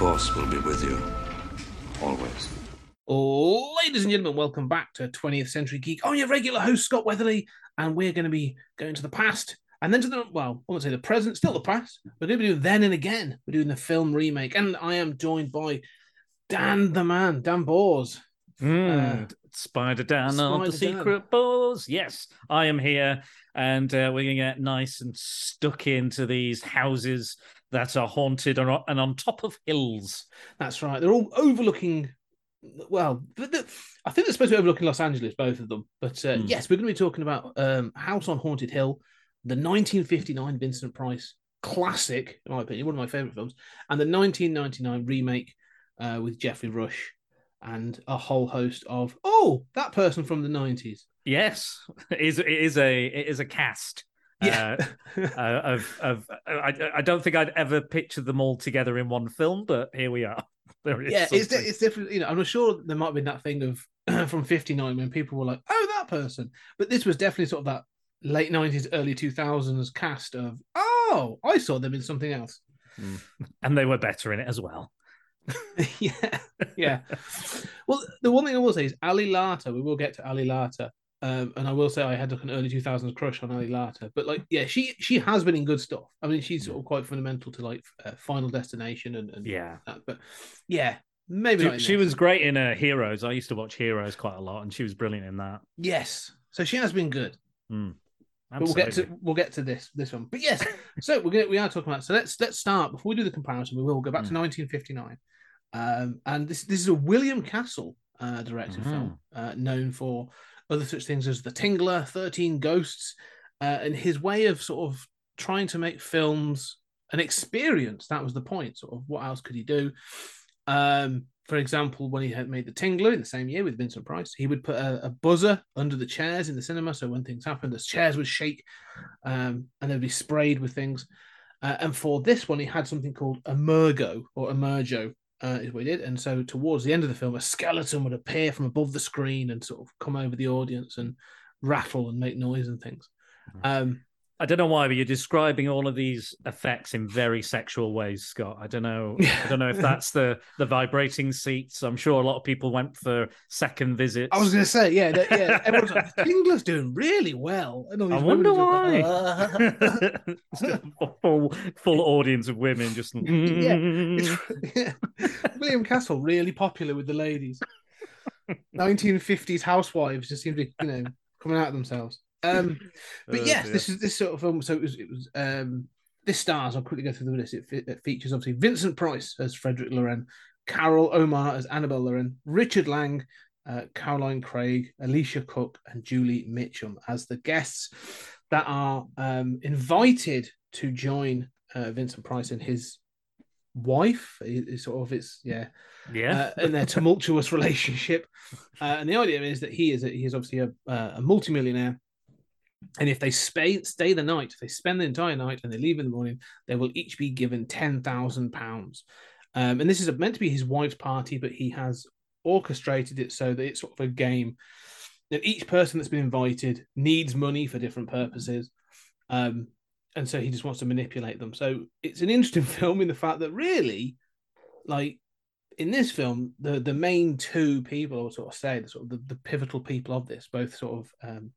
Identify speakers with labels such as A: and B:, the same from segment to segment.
A: The Force will be with you. Always.
B: Ladies and gentlemen, welcome back to 20th Century Geek. I'm your regular host, Scott Weatherly, and we're going to be going to the past and then to the, well, I won't say the present, still the past. We're going to be doing then and again. We're doing the film remake, and I am joined by Dan the man, Dan Bors.
C: Mm, uh, Spider Dan on the Secret Balls. Yes, I am here, and uh, we're going to get nice and stuck into these houses that are haunted and on, top of hills.
B: That's right. They're all overlooking. Well, I think they're supposed to be overlooking Los Angeles, both of them. But uh, mm. yes, we're going to be talking about um, House on Haunted Hill, the 1959 Vincent Price classic, in my opinion, one of my favorite films, and the 1999 remake uh, with Geoffrey Rush and a whole host of oh that person from the 90s
C: yes it is it is a it is a cast yeah. uh, uh, of of I, I don't think I'd ever picture them all together in one film, but here we are.
B: There is yeah, it's it's different. You know, I'm not sure there might have been that thing of from '59 when people were like, "Oh, that person," but this was definitely sort of that late '90s, early 2000s cast of, "Oh, I saw them in something else,"
C: mm. and they were better in it as well.
B: yeah, yeah. well, the one thing I will say is Ali Larter. We will get to Ali Larter, um, and I will say I had like an early two thousands crush on Ali Larter. But like, yeah, she she has been in good stuff. I mean, she's sort of quite fundamental to like uh, Final Destination and, and
C: yeah.
B: That. But yeah, maybe
C: she, she was great in uh, Heroes. I used to watch Heroes quite a lot, and she was brilliant in that.
B: Yes, so she has been good.
C: Mm.
B: But we'll get to we'll get to this this one. But yes, so we're gonna we are talking about. So let's let's start before we do the comparison. We will go back mm. to 1959. Um, and this this is a William Castle uh, directed mm-hmm. film, uh, known for other such things as The Tingler, Thirteen Ghosts, uh, and his way of sort of trying to make films an experience. That was the point. Sort of what else could he do? Um, for example, when he had made The Tingler in the same year with Vincent Price, he would put a, a buzzer under the chairs in the cinema, so when things happened, the chairs would shake, um, and they'd be sprayed with things. Uh, and for this one, he had something called a emergo or a emergo, uh, is what he did. And so towards the end of the film, a skeleton would appear from above the screen and sort of come over the audience and rattle and make noise and things. Um,
C: I don't know why, but you're describing all of these effects in very sexual ways, Scott. I don't know. I don't know if that's the the vibrating seats. I'm sure a lot of people went for second visits.
B: I was going to say, yeah, the, yeah. Everyone's like, Tingler's doing really well.
C: I wonder why. Like, uh. full full audience of women just. yeah.
B: yeah. William Castle really popular with the ladies. 1950s housewives just seem to be, you know, coming out of themselves. Um, but oh, yes, dear. this is this sort of film. So it was. It was. Um, this stars. I'll quickly go through the list. It, it features obviously Vincent Price as Frederick Loren, Carol Ohmart as Annabelle Loren, Richard Long, uh, Carolyn Craig, Elisha Cook, and Julie Mitchum as the guests that are um, invited to join uh, Vincent Price and his wife. Is sort of it's yeah,
C: yeah,
B: uh, in their tumultuous relationship. Uh, and the idea is that he is a, he is obviously a, uh, a multimillionaire and if they stay stay the night, if they spend the entire night and they leave in the morning, they will each be given ten thousand pounds. Um, and this is meant to be his wife's party, but he has orchestrated it so that it's sort of a game. That each person that's been invited needs money for different purposes, um, and so he just wants to manipulate them. So it's an interesting film in the fact that really, like in this film, the the main two people, I would sort of say, the sort of the, the pivotal people of this, both sort of um,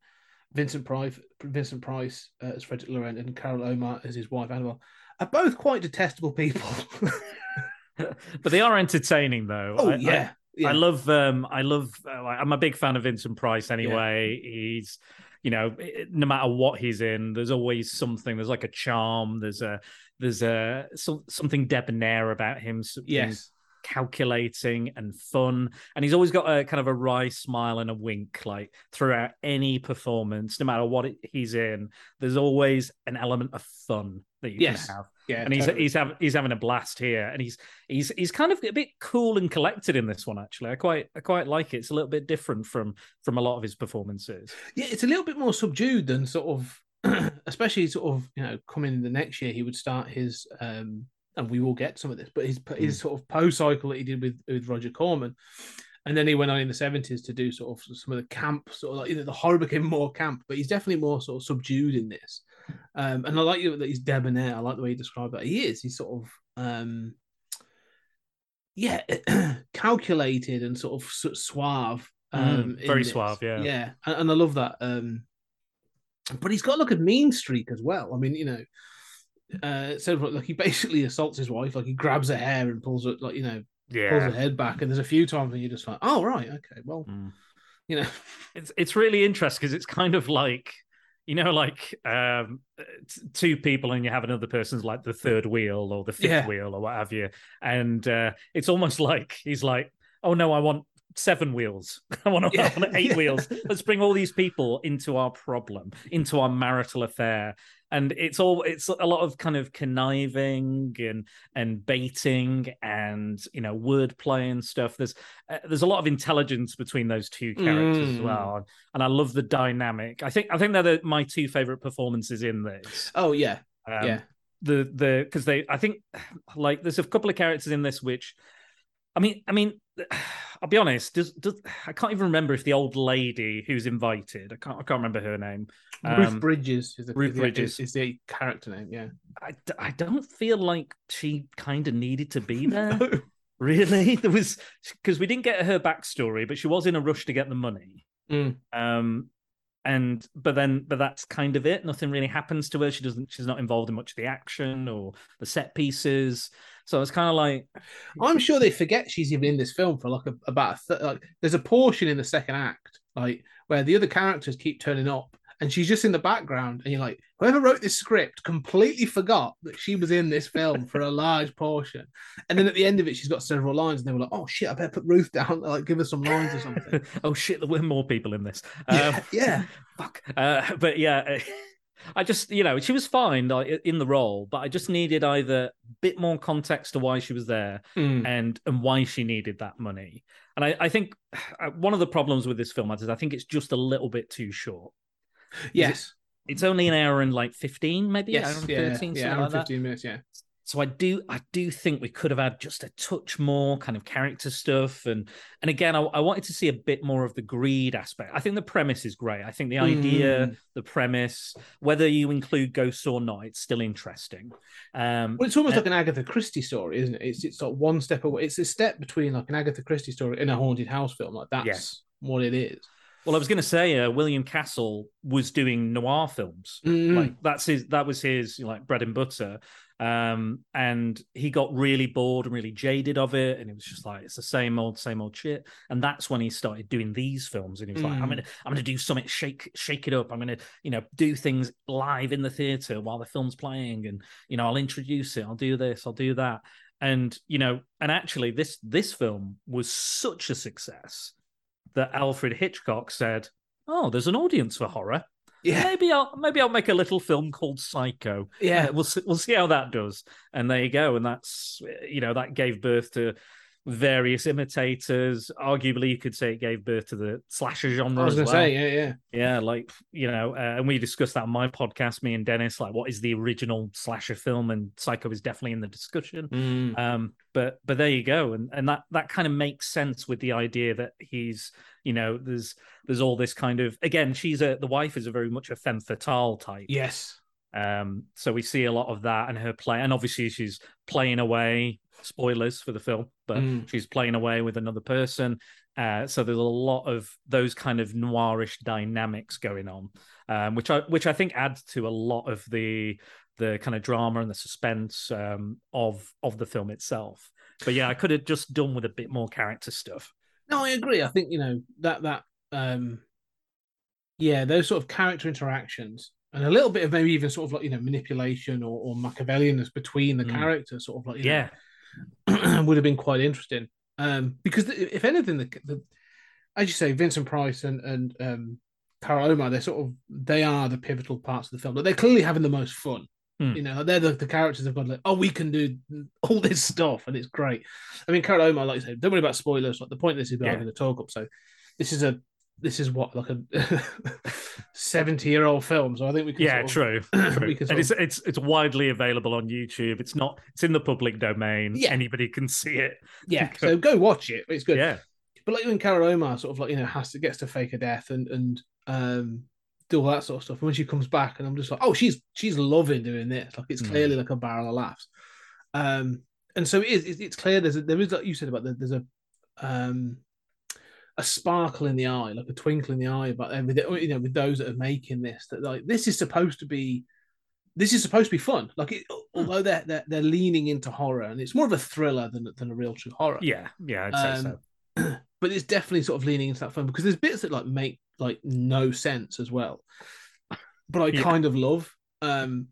B: Vincent Price, Vincent Price uh, as Frederick Loren and Carol Ohmart as his wife Annabelle, are both quite detestable people.
C: but they are entertaining, though.
B: Oh I, yeah. I,
C: yeah. I love, um, I love. Uh, I'm a big fan of Vincent Price. Anyway, yeah. he's, you know, no matter what he's in, there's always something. There's like a charm. There's a, there's a so, something debonair about him.
B: Yes,
C: calculating and fun. And he's always got a kind of a wry smile and a wink, like throughout any performance, no matter what it, he's in. There's always an element of fun that you
B: Yes.
C: can have.
B: Yeah,
C: and he's
B: totally.
C: he's having he's having a blast here, and he's he's he's kind of a bit cool and collected in this one. Actually, I quite I quite like it. It's a little bit different from from a lot of his performances.
B: Yeah, it's a little bit more subdued than sort of, especially sort of you know coming in the next year. He would start his, um and we will get some of this, but his his sort of Poe cycle that he did with with Roger Corman, and then he went on in the seventies to do sort of some of the camp, sort of like you know the horror became more camp, but he's definitely more sort of subdued in this. Um, and I like you that he's debonair. I like the way you describe that. He is. He's sort of um, yeah, calculated and sort of su- suave. Um,
C: Mm, very suave, yeah.
B: yeah, and, and I love that. Um, but he's got like a mean streak as well. I mean, you know, uh, so like he basically assaults his wife, like he grabs her hair and pulls it, like you know, yeah. pulls her head back. And there's a few times when you're just like, oh right, okay, well,
C: Mm.
B: you know,
C: it's it's really interesting because it's kind of like you know like um t- two people and you have another person's like the third wheel or the fifth
B: Yeah.
C: wheel or what have you and uh it's almost like he's like oh no i want seven wheels i want,
B: Yeah.
C: I want eight
B: Yeah.
C: wheels let's bring all these people into our problem into our marital affair and it's all it's a lot of kind of conniving and and baiting and you know wordplay and stuff there's uh, there's a lot of intelligence between those two characters as
B: Mm.
C: well and I love the dynamic. I think I think they're the, my two favorite performances in this.
B: oh yeah,
C: Um,
B: yeah,
C: The the because they I think like there's a couple of characters in this which, I mean I mean I'll be honest. Does, does I can't even remember if the old lady who's invited. I can't I can't remember her name.
B: Ruth
C: Um,
B: Bridges is the,
C: Ruth
B: is the-
C: Bridges.
B: is, the character name. Yeah,
C: I, I don't feel like she kind of needed to be there. Really, there was because we didn't get her backstory, but she was in a rush to get the money.
B: Mm.
C: Um, and but then but that's kind of it. Nothing really happens to her. She doesn't. She's not involved in much of the action or the set pieces. So it's kind of like
B: I'm sure they forget she's even in this film for like a, about a th- like. There's a portion in the second act like where the other characters keep turning up, and she's just in the background, and you're like, whoever wrote this script completely forgot that she was in this film for a large portion, and then at the end of it, she's got several lines, and they were like, oh shit, I better put Ruth down, like give her some lines or something.
C: oh shit, there were more people in this.
B: Yeah,
C: Um,
B: yeah.
C: fuck. Uh, but yeah, I just you know she was fine like in the role, but I just needed either a bit more context to why she was there
B: Mm.
C: and and why she needed that money. And I, I think uh, one of the problems with this film is I think it's just a little bit too short.
B: Yes.
C: It's only an hour and like fifteen, maybe
B: Yes.
C: hour and
B: Yeah.
C: thirteen,
B: yeah.
C: something
B: Hour
C: like
B: and
C: that.
B: Fifteen minutes. Yeah.
C: So I do I do think we could have had just a touch more kind of character stuff and and again I, I wanted to see a bit more of the greed aspect. I think the premise is great. I think the idea,
B: Mm.
C: the premise, whether you include ghosts or not, it's still interesting. Um
B: Well, it's almost
C: Uh,
B: like an Agatha Christie story, isn't it? It's it's like one step away. It's a step between like an Agatha Christie story and a haunted house film. Like that's
C: Yes.
B: what it is.
C: well I was going to say uh, William Castle was doing noir films.
B: Mm.
C: Like that's his that was his like bread and butter. Um and he got really bored and really jaded of it. And it was just like it's the same old same old shit. And that's when he started doing these films. And he was like I'm
B: Mm.
C: going to I'm to do something shake shake it up. I'm going to you know do things live in the theater while the film's playing. And you know I'll introduce it. I'll do this. I'll do that. And you know and actually this this film was such a success that Alfred Hitchcock said oh there's an audience for horror
B: Yeah.
C: maybe I'll maybe I'll make a little film called Psycho.
B: Yeah.
C: We'll see, we'll see how that does. And there you go. And that's you know that gave birth to various imitators. Arguably, you could say it gave birth to the slasher genre.
B: I was
C: as
B: going to
C: well.
B: say, yeah, yeah.
C: Yeah, like you know, uh, and we discussed that on my podcast, me and Dennis. Like, what is the original slasher film? And Psycho is definitely in the discussion.
B: Mm.
C: Um, but but there you go, and and that that kind of makes sense with the idea that he's you know there's there's all this kind of again she's a the wife is a very much a femme fatale type.
B: Yes.
C: Um, so we see a lot of that and her play, and obviously she's playing away. Spoilers for the film, but
B: Mm.
C: she's playing away with another person. Uh, so there's a lot of those kind of noirish dynamics going on, um, which I which I think adds to a lot of the the kind of drama and the suspense um, of of the film itself. But yeah, I could have just done with a bit more character stuff.
B: No, I agree. I think you know that that um, yeah, those sort of character interactions and a little bit of maybe even sort of like you know manipulation or, or Machiavellianness between the
C: Mm.
B: characters, sort of like you know,
C: Yeah,
B: would have been quite interesting. Um, because if anything, the, the as you say, Vincent Price and and um, Carol Ohmart, they're sort of they are the pivotal parts of the film. But they're clearly having the most fun.
C: Hmm.
B: You know, they're the, the characters have got like, oh, we can do all this stuff, and it's great. I mean, Carol Ohmart, like I said, don't worry about spoilers. Like the point of this is we're
C: Yeah.
B: having a talk up. So this is a this is what like a seventy year old film. So I think we can
C: Yeah,
B: sort of-
C: true. true. and it's it's it's widely available on YouTube. It's not. It's in the public domain.
B: Yeah.
C: Anybody can see it.
B: yeah. So go watch it. It's good.
C: Yeah.
B: but like when Carol Ohmart sort of like you know has to gets to fake a death and and um do all that sort of stuff. And when she comes back, and I'm just like, oh, she's she's loving doing this. Like it's
C: Mm.
B: clearly like a barrel of laughs. Um, and so it is. It's, it's clear there's a, there is like you said about the, there's a um a sparkle in the eye, like a twinkle in the eye, but with you know with those that are making this that like this is supposed to be. This is supposed to be fun. Like, it, although they're, they're they're leaning into horror, and it's more of a thriller than than a real true horror
C: Yeah. Yeah. I'd say so.
B: um, but it's definitely sort of leaning into that fun because there's bits that like make like no sense as well, but I
C: Yeah.
B: kind of love um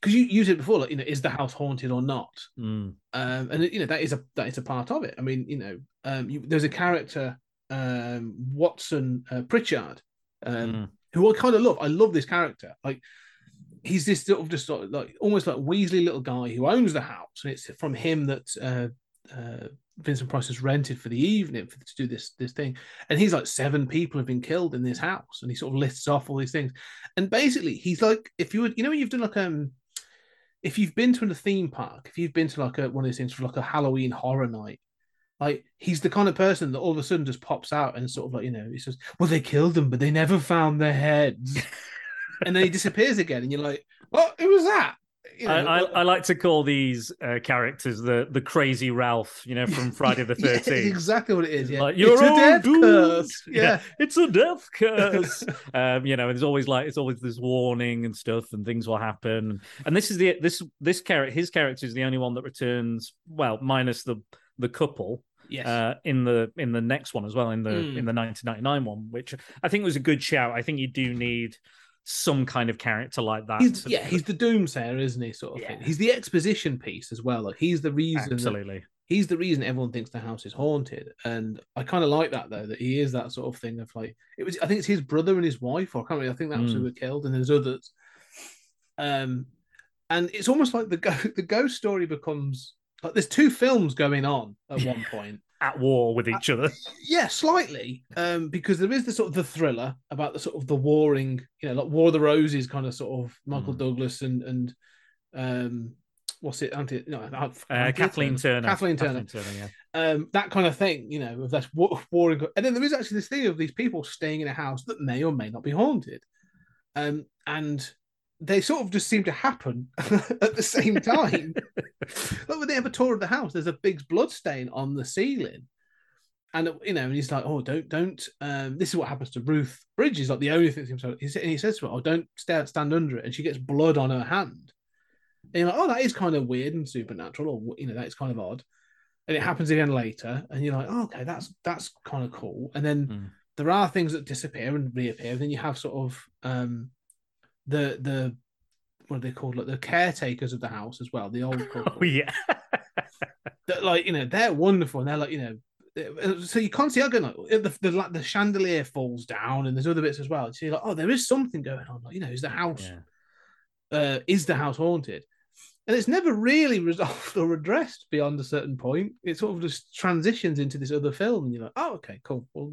B: because you used it before, like you know, is the house haunted or not?
C: Mm.
B: Um, and you know that is a that is a part of it. I mean, you know, um, you, there's a character um Watson uh, Pritchard um,
C: Mm.
B: who I kind of love. I love this character. Like he's this sort of just sort of like almost like Weasley little guy who owns the house, and it's from him that uh, uh, Vincent Price has rented for the evening for, to do this this thing. And he's like seven people have been killed in this house, and he sort of lists off all these things. And basically, he's like, if you would, you know, when you've done like um. If you've been to a theme park, if you've been to like a, one of these things for like a Halloween horror night, like he's the kind of person that all of a sudden just pops out and sort of like you know he says, "Well, they killed them, but they never found their heads," and then he disappears again, and you're like, "What? Who was that?" You know,
C: I, I, I like to call these uh, characters the the crazy Ralph, you know, from Friday the
B: Yeah,
C: Thirteenth.
B: exactly what it is. Yeah,
C: Like,
B: it's
C: "You're
B: a death
C: doomed."
B: curse. Yeah.
C: it's a death curse. um, you know, and there's always like it's always this warning and stuff, and things will happen. And this is the this this character, his character is the only one that returns. Well, minus the the couple.
B: Yes.
C: Uh, in the in the next one as well in the
B: Mm.
C: in the 1999 one, which I think was a good shout. I think you do need some kind of character like that.
B: He's, yeah, he's the doomsayer, isn't he? Sort of thing. He's the exposition piece as well. Like he's the reason. that-
C: absolutely.
B: he's the reason everyone thinks the house is haunted, and I kind of like that though. That he is that sort of thing of like it was. I think it's his brother and his wife, or I can't really. I think that was who
C: Mm.
B: were killed, and there's others. Um, and it's almost like the go- the ghost story becomes like there's two films going on at one point.
C: At war with each other.
B: Yeah, slightly. Um, because there is the sort of the thriller about the sort of the warring, you know, like War of the Roses kind of sort of Michael
C: Mm.
B: Douglas and and um what's it? Auntie, no,
C: Uh,
B: Auntie
C: Kathleen Turner.
B: Kathleen Turner.
C: yeah.
B: Um, that kind of thing, you know, of that war, warring. And then there is actually this thing of these people staying in a house that may or may not be haunted. Um, and they sort of just seem to happen at the same time. like when they have a tour of the house, there's a big blood stain on the ceiling. And you know, and he's like, "Oh, don't, don't." Um, this is what happens to Ruth Bridges. Like the only thing himself, he sa- and he says to her, "Oh, don't stand stand under it," and she gets blood on her hand. And you're like, "Oh, that is kind of weird and supernatural, or you know, that is kind of odd." And it happens again later, and you're like, oh, "Okay, that's that's kind of cool." And then
C: Mm.
B: there are things that disappear and reappear. And Then you have sort of um, the the what are they called? Like the caretakers of the house as well, the old couple
C: Oh yeah.
B: that like you know they're wonderful and they're like you know uh, so you can't see how going like the, the like the chandelier falls down and there's other bits as well so you're like oh there is something going on like you know is the house
C: yeah.
B: uh is the house haunted and it's never really resolved or addressed beyond a certain point it sort of just transitions into this other film and you're like oh okay cool well,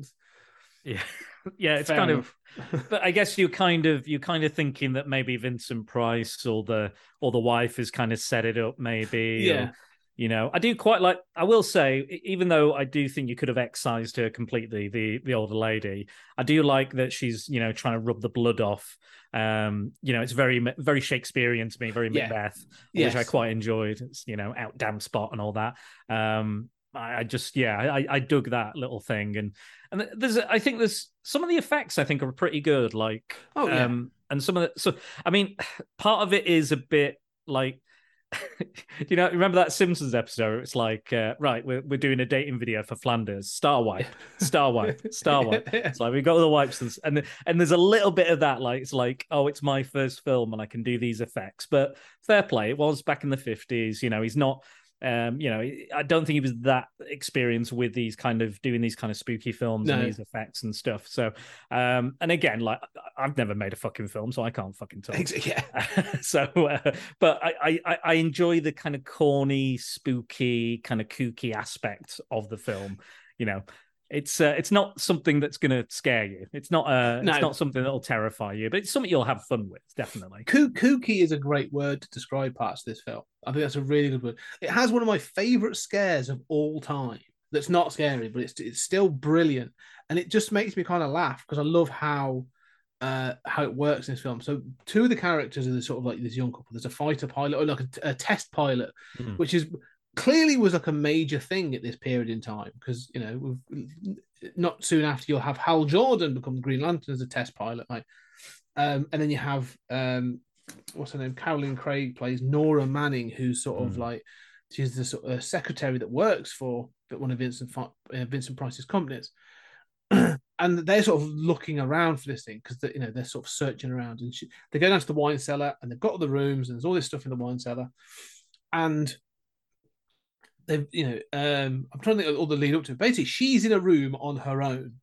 C: Yeah. Yeah, it's
B: fair
C: kind
B: enough.
C: of but I guess you kind of you kind of thinking that maybe Vincent Price or the or the wife has kind of set it up maybe. or,
B: Yeah.
C: you know, I do quite like I will say, even though I do think you could have excised her completely, the the older lady, I do like that she's, you know, trying to rub the blood off. Um, you know, it's very very Shakespearean to me, very
B: Yeah.
C: Macbeth, which I quite enjoyed. It's, you know, out damn spot and all that. Um I I just yeah, I, I dug that little thing, and and there's I think there's some of the effects I think are pretty good, like
B: Oh, yeah.
C: um, and some of the so I mean, part of it is a bit like. you know, remember that Simpsons episode? It's like, uh, right, we're we're doing a dating video for Flanders. Star wipe, star wipe, star wipe. It's like we've got all the wipes, and and, and there's a little bit of that. Like it's like, oh, it's my first film, and I can do these effects. But fair play, it was back in the fifties. You know, he's not Um, you know, I don't think he was that experienced with these kind of doing these kind of spooky films and these effects and stuff. So, um, and again, like I've never made a fucking film, so I can't fucking talk.
B: Yeah.
C: so, uh, but I, I I enjoy the kind of corny, spooky, kind of kooky aspect of the film. You know, it's uh, it's not something that's going to scare you. It's not uh,
B: No.
C: it's not something that'll terrify you, but it's something you'll have fun with, definitely.
B: Kooky is a great word to describe parts of this film. I think that's a really good word. It has one of my favorite scares of all time. That's not scary, but it's it's still brilliant, and it just makes me kind of laugh because I love how uh how it works in this film. So two of the characters are the sort of like this young couple. There's a fighter pilot or like a, a test pilot,
C: Mhm.
B: which is clearly was like a major thing at this period in time because you know we've, not soon after you'll have Hal Jordan become Green Lantern as a test pilot, like, um, and then you have um, what's her name? Carolyn Craig plays Nora Manning, who's sort of
C: Mm.
B: like she's the sort of secretary that works for one of Vincent uh, Vincent Price's companies. and they're sort of looking around for this thing because you know they're sort of searching around and she, they go down to the wine cellar and they've got all the rooms and there's all this stuff in the wine cellar and they've you know um i'm trying to think of all the lead up to it. basically she's in a room on her own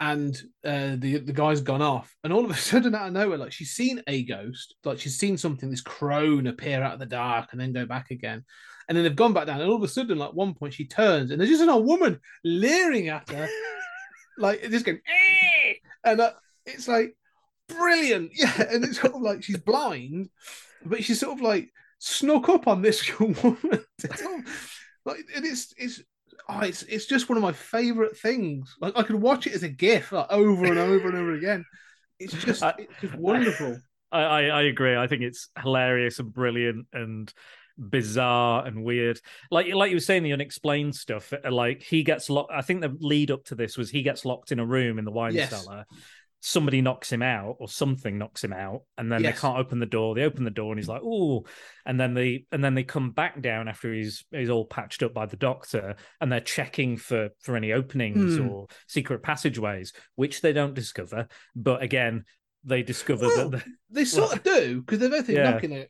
B: and uh the the guy's gone off and all of a sudden out of nowhere like she's seen a ghost like she's seen something this crone appear out of the dark and then go back again and then they've gone back down and all of a sudden like one point she turns and there's just an old woman leering at her like just going "Eh!" and uh, it's like brilliant yeah and it's sort of like she's blind but she's sort of like snuck up on this young woman It's like and it's it's oh, it's it's just one of my favorite things like i could watch it as a gif like, over and over and over again it's just
C: I-
B: it's just wonderful
C: I, I I agree. I think it's hilarious and brilliant and bizarre and weird. Like like you were saying, the unexplained stuff. uh, Like he gets locked. I think the lead up to this was he gets locked in a room in the wine
B: Yes.
C: cellar. Somebody knocks him out, or something knocks him out, and then
B: Yes.
C: they can't open the door. They open the door, and he's like, "Oh!" And then they and then they come back down after he's he's all patched up by the doctor, and they're checking for for any openings
B: Hmm.
C: or secret passageways, which they don't discover. But again, they discover
B: Well,
C: that.
B: they sort of do because they're both
C: Yeah.
B: knocking it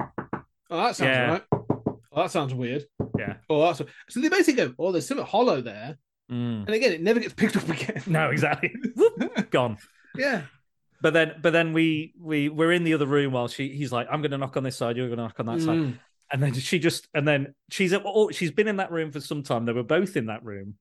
B: oh that sounds
C: Yeah.
B: right oh that sounds weird
C: Yeah.
B: oh that's so they basically go oh there's something hollow there
C: Mm.
B: and again it never gets picked up again
C: No, exactly. Gone.
B: Yeah
C: But then, but then we we we're in the other room while she he's like, I'm going to knock on this side, you're going to knock on that side,
B: Mm.
C: and then she just and then she's at oh, she's been in that room for some time. They were both in that room.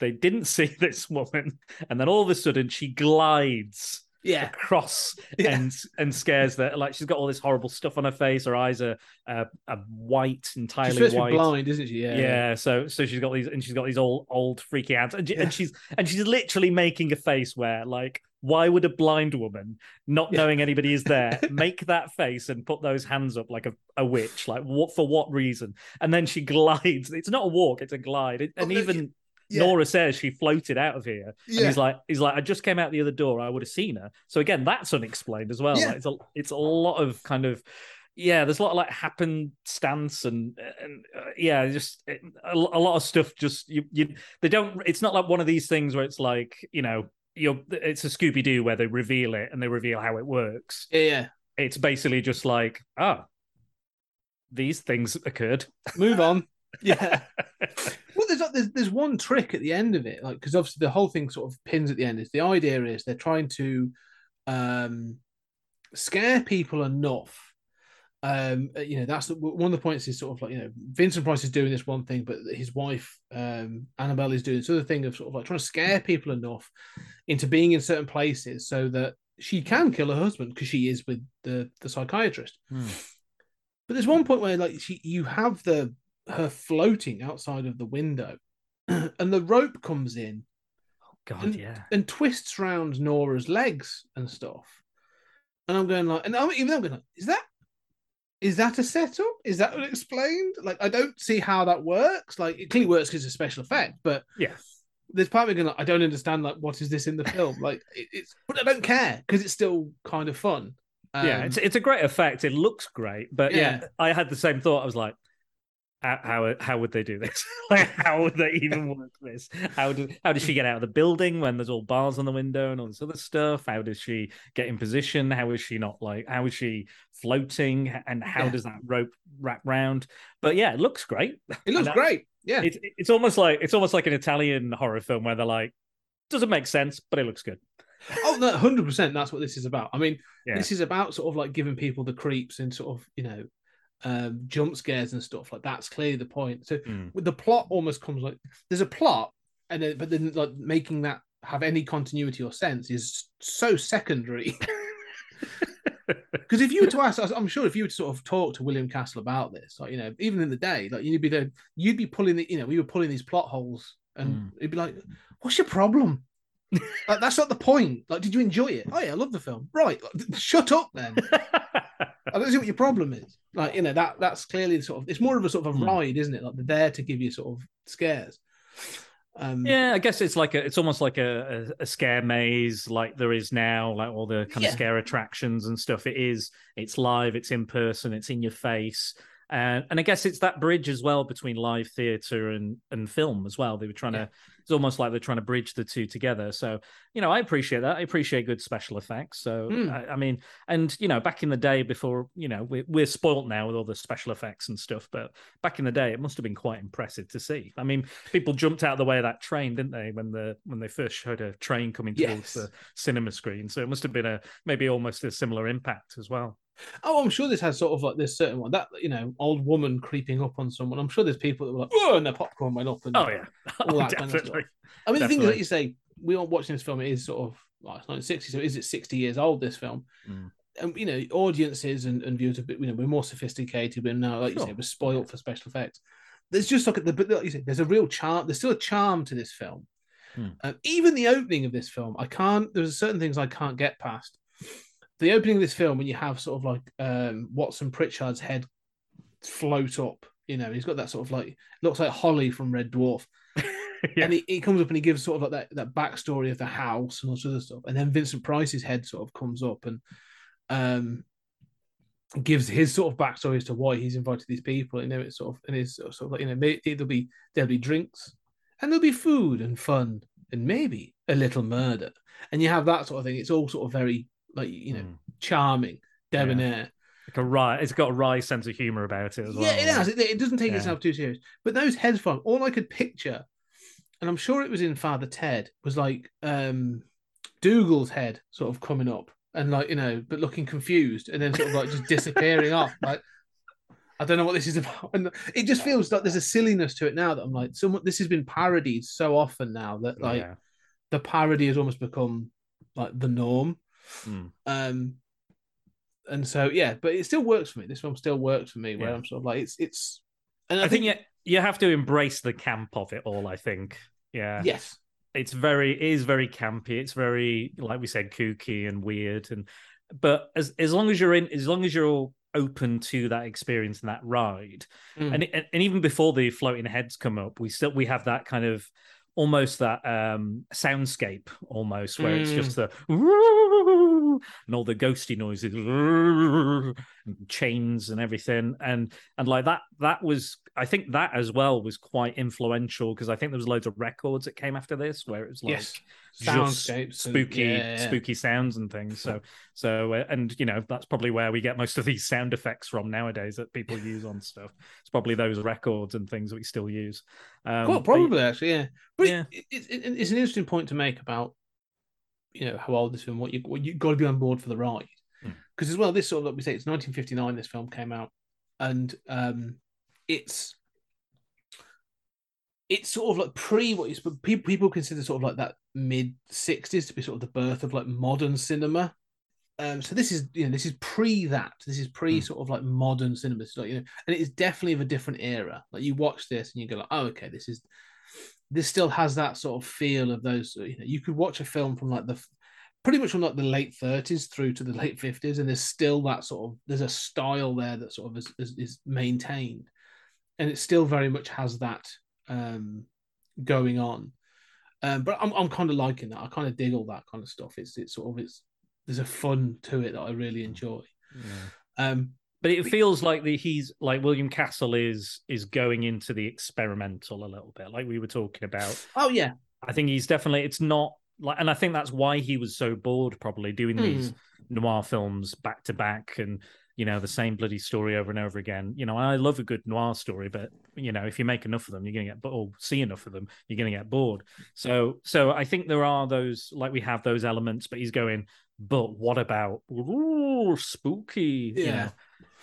C: They didn't see this woman, and then all of a sudden she glides
B: yeah
C: across
B: Yeah.
C: and and scares that like she's got all this horrible stuff on her face. Her eyes are uh, are white,
B: she's
C: entirely
B: to
C: white.
B: blind isn't she
C: Yeah.
B: yeah
C: so so she's got these and she's got these old old freaky hands and, she- and she's and she's literally making a face where like why would a blind woman not knowing anybody is there make that face and put those hands up like a, a witch like what for what reason and then she glides it's not a walk it's a glide It- and
B: Oh, no,
C: even
B: yeah.
C: Nora says she floated out of here, and
B: Yeah.
C: he's like, he's like, I just came out the other door. I would have seen her. So again, that's unexplained as well.
B: Yeah.
C: Like, it's a, it's a lot of kind of, yeah. There's a lot of like happenstance and and uh, yeah, just it, a, a lot of stuff. Just you, you, they don't. It's not like one of these things where it's like you know, you're. It's a Scooby Doo where they reveal it and they reveal how it works.
B: yeah yeah
C: It's basically just like, ah, these things occurred.
B: move on yeah well there's, there's there's one trick at the end of it like because obviously the whole thing sort of pins at the end is the idea is they're trying to um scare people enough um uh, you know that's the, one of the points is sort of like you know vincent price is doing this one thing but his wife um annabelle is doing this other thing of sort of like trying to scare people enough into being in certain places so that she can kill her husband because she is with the the psychiatrist
C: Hmm.
B: but there's one point where like she you have the her floating outside of the window and the rope comes in
C: God,
B: and,
C: yeah.
B: and twists around Nora's legs and stuff. And I'm going like, and I'm even I'm going, like, is that is that a setup? Is that unexplained? Like, I don't see how that works. Like, it clearly works because it's a special effect, but
C: Yeah.
B: there's part of me going, like, I don't understand. Like, what is this in the film? Like, it, it's but I don't care because it's still kind of fun.
C: yeah,
B: Um,
C: it's it's a great effect. It looks great, but yeah.
B: Yeah.
C: I had the same thought. I was like, how how, would they do this? like, how would they even work this? How do how does she get out of the building when there's all bars on the window and all this other stuff? How does she get in position? How is she not like? How is she floating? And how
B: Yeah.
C: does that rope wrap round? But yeah, it looks great.
B: It looks great. Yeah.
C: It's it's almost like it's almost like an Italian horror film where they're like, doesn't make sense, but it looks good.
B: Oh no, hundred percent. That's what this is about. I mean,
C: Yeah.
B: this is about sort of like giving people the creeps and sort of you know um, jump scares and stuff. Like that's clearly the point. So
C: Mm.
B: with the plot almost comes like there's a plot, and then but then like making that have any continuity or sense is so secondary. Because if you were to ask, I'm sure if you were to sort of talk to William Castle about this, like you know, even in the day, like you'd be the, you'd be pulling the, you know, we were pulling these plot holes, and
C: Mm.
B: it'd be like, "What's your problem?" like that's not the point. Like, did you enjoy it? Oh yeah, I love the film. Right, shut up then. I don't see what your problem is. Like you know that that's clearly sort of it's more of a sort of a
C: Hmm.
B: ride, isn't it? Like they're there to give you sort of scares. Um,
C: Yeah, I guess it's like a, it's almost like a, a, a scare maze, like there is now, like all the kind
B: Yeah.
C: of scare attractions and stuff. It is, it's live, it's in person, it's in your face, and and I guess it's that bridge as well between live theatre and and film as well. They were trying
B: Yeah.
C: to, it's almost like they're trying to bridge the two together. So you know, I appreciate that. I appreciate good special effects. So
B: Mm.
C: I, I mean, and you know, back in the day, before you know, we're we're spoilt now with all the special effects and stuff, but back in the day, it must have been quite impressive to see. I mean, people jumped out of the way of that train, didn't they, when the when they first showed a train coming towards
B: Yes.
C: the cinema screen? So it must have been a maybe almost a similar impact as well.
B: Oh, I'm sure this has sort of like this certain one that you know, old woman creeping up on someone. I'm sure there's people that were like, oh, and their popcorn went up. And
C: Oh yeah,
B: all that kind of
C: definitely.
B: stuff. I mean, the thing is,
C: Definitely.
B: like you say, we aren't watching this film. It is sort of well, it's 1960, so is it 60 years old? This film,
C: Mm.
B: and you know, audiences and, and viewers, bit- you know, we're more sophisticated. We're now, like you say, we're spoiled for special effects. There's just like the, but like you say, there's a real charm. There's still a charm to this film.
C: Hmm.
B: Um, even the opening of this film, I can't. There's certain things I can't get past. The opening of this film, when you have sort of like um, Watson Pritchard's head float up, you know, he's got that sort of like looks like Holly from Red Dwarf
C: yeah.
B: and he, he comes up and he gives sort of like that, that backstory of the house and all sorts of stuff. And then Vincent Price's head sort of comes up and um gives his sort of backstory as to why he's invited these people. You know, it's sort of and it's sort of like, you know, may- there'll be there'll be drinks and there'll be food and fun and maybe a little murder. And you have that sort of thing. It's all sort of very like you know,
C: Mm.
B: charming, debonair.
C: like a wry, it's got a wry sense of humor about it as well.
B: Yeah, it has. It, it doesn't take
C: Yeah.
B: itself too serious. But those headphones, all I could picture, and I'm sure it was in Father Ted, was like um Dougal's head sort of coming up and like, you know, but looking confused and then sort of like just disappearing off. Like I don't know what this is about. And it just feels like there's a silliness to it now that I'm like, someone this has been parodied so often now that like
C: Yeah.
B: the parody has almost become like the norm.
C: Mm.
B: Um, and so yeah, but it still works for me. This film still works for me. Where
C: Yeah.
B: I'm sort of like, it's it's, and
C: I think you, you have to embrace the camp of it all. I think. Yeah.
B: yes,
C: it's very it is very campy it's very like we said kooky and weird and but as as long as you're in as long as you're all open to that experience and that ride
B: Mm.
C: and, and and even before the floating heads come up we still we have that kind of almost that um soundscape almost where it's
B: Mm.
C: just the and all the ghosty noises and chains and everything and and like that that was i think that as well was quite influential because i think there was loads of records that came after this where it was like
B: yes, soundscapes, and-
C: spooky
B: yeah, yeah.
C: spooky sounds and things so so uh, and you know that's probably where we get most of these sound effects from nowadays that people use on stuff it's probably those records and things that we still use um
B: Well,
C: but-
B: probably actually, yeah. But
C: Yeah.
B: It, it, it- it's an interesting point to make about you know how old this film, what you what you got to be on board for the ride,
C: Hmm.
B: because as well, this sort of like we say, it's 1959. This film came out, and um, it's it's sort of like pre what you people people consider sort of like that mid 60s to be sort of the birth of like modern cinema. Um, so this is you know this is pre that this is pre
C: Hmm.
B: sort of like modern cinema. It's like you know, and it is definitely of a different era. Like you watch this and you go like, oh okay, this is this still has that sort of feel of those. You know, you could watch a film from like the pretty much from like the late 30s through to the late 50s, and there's still that sort of there's a style there that sort of is, is, is maintained, and it still very much has that um, going on. Um, but I'm I'm kind of liking that. I kind of dig all that kind of stuff. It's it's sort of it's there's a fun to it that I really enjoy.
C: Yeah.
B: Um,
C: but it feels like the he's like William Castle is is going into the experimental a little bit, like we were talking about.
B: Oh yeah,
C: I think he's definitely. It's not like, and I think that's why he was so bored, probably doing
B: Hmm.
C: these noir films back to back, and you know the same bloody story over and over again. You know, I love a good noir story, but you know if you make enough of them, you're gonna get or see enough of them, you're gonna get bored. So, so I think there are those like we have those elements, but he's going. But what about ooh, spooky? You
B: Yeah.
C: know?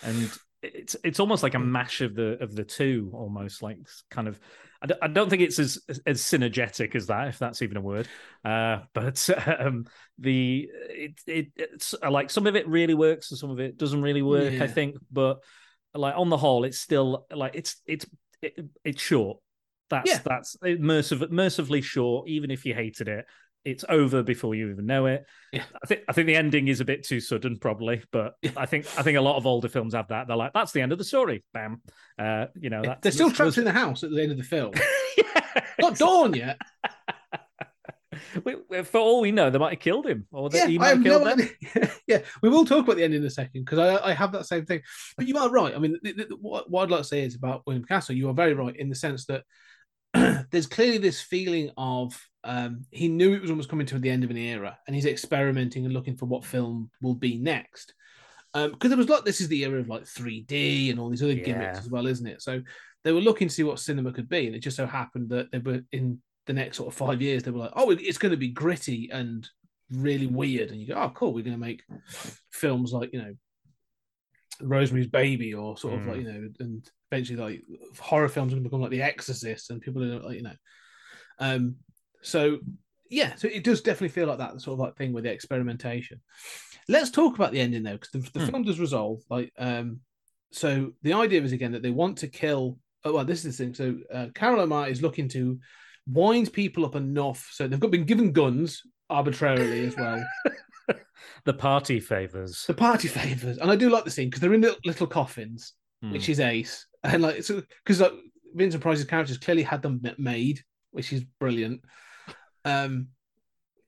C: And it's it's almost like a mash of the of the two, almost like kind of. I don't, think it's as as synergetic as that, if that's even a word. Uh, but um, the it, it it's uh, like some of it really works and some of it doesn't really work.
B: Yeah.
C: I think, but like on the whole, it's still like it's it's it, it's short. That's
B: Yeah.
C: that's immersive, mercifully short. Even if you hated it, it's over before you even know it.
B: Yeah.
C: I think I think the ending is a bit too sudden, probably. But I think I think a lot of older films have that. They're like, that's the end of the story. Bam. Uh, you know, that's,
B: they're still trapped in the house at the end of the film.
C: yeah.
B: Not dawn yet.
C: We- For all we know, they might have killed him, or that
B: Yeah,
C: he might
B: have
C: killed
B: no
C: them.
B: yeah, we will talk about the end in a second because I, I have that same thing. But you are right. I mean, th- th- what, what I'd like to say is about William Castle. You are very right in the sense that there's clearly this feeling of um, he knew it was almost coming to the end of an era, and he's experimenting and looking for what film will be next. Because there was like this is the era of like 3D and all these other gimmicks as well, isn't it? So they were looking to see what cinema could be, and it just so happened that they were in the next sort of five years. They were like, oh, it's going to be gritty and really weird, and you go, oh, cool, we're going to make films like you know Rosemary's Baby or sort of
C: Mm.
B: like you know, and eventually like horror films are going to become like The Exorcist, and people are like you know, um, so yeah, so it does definitely feel like that sort of like thing with the experimentation. Let's talk about the ending though, because the, the
C: Hmm.
B: film does resolve like um, so the idea is again that they want to kill. Oh, well, this is the thing. So uh, Carol O'Mara is looking to wind people up enough so they've got been given guns arbitrarily as well.
C: The party favors.
B: the party favors, and I do like the scene because they're in little, little coffins,
C: Hmm.
B: which is ace, and like so because like Vincent Price's characters clearly had them made, which is brilliant. Um,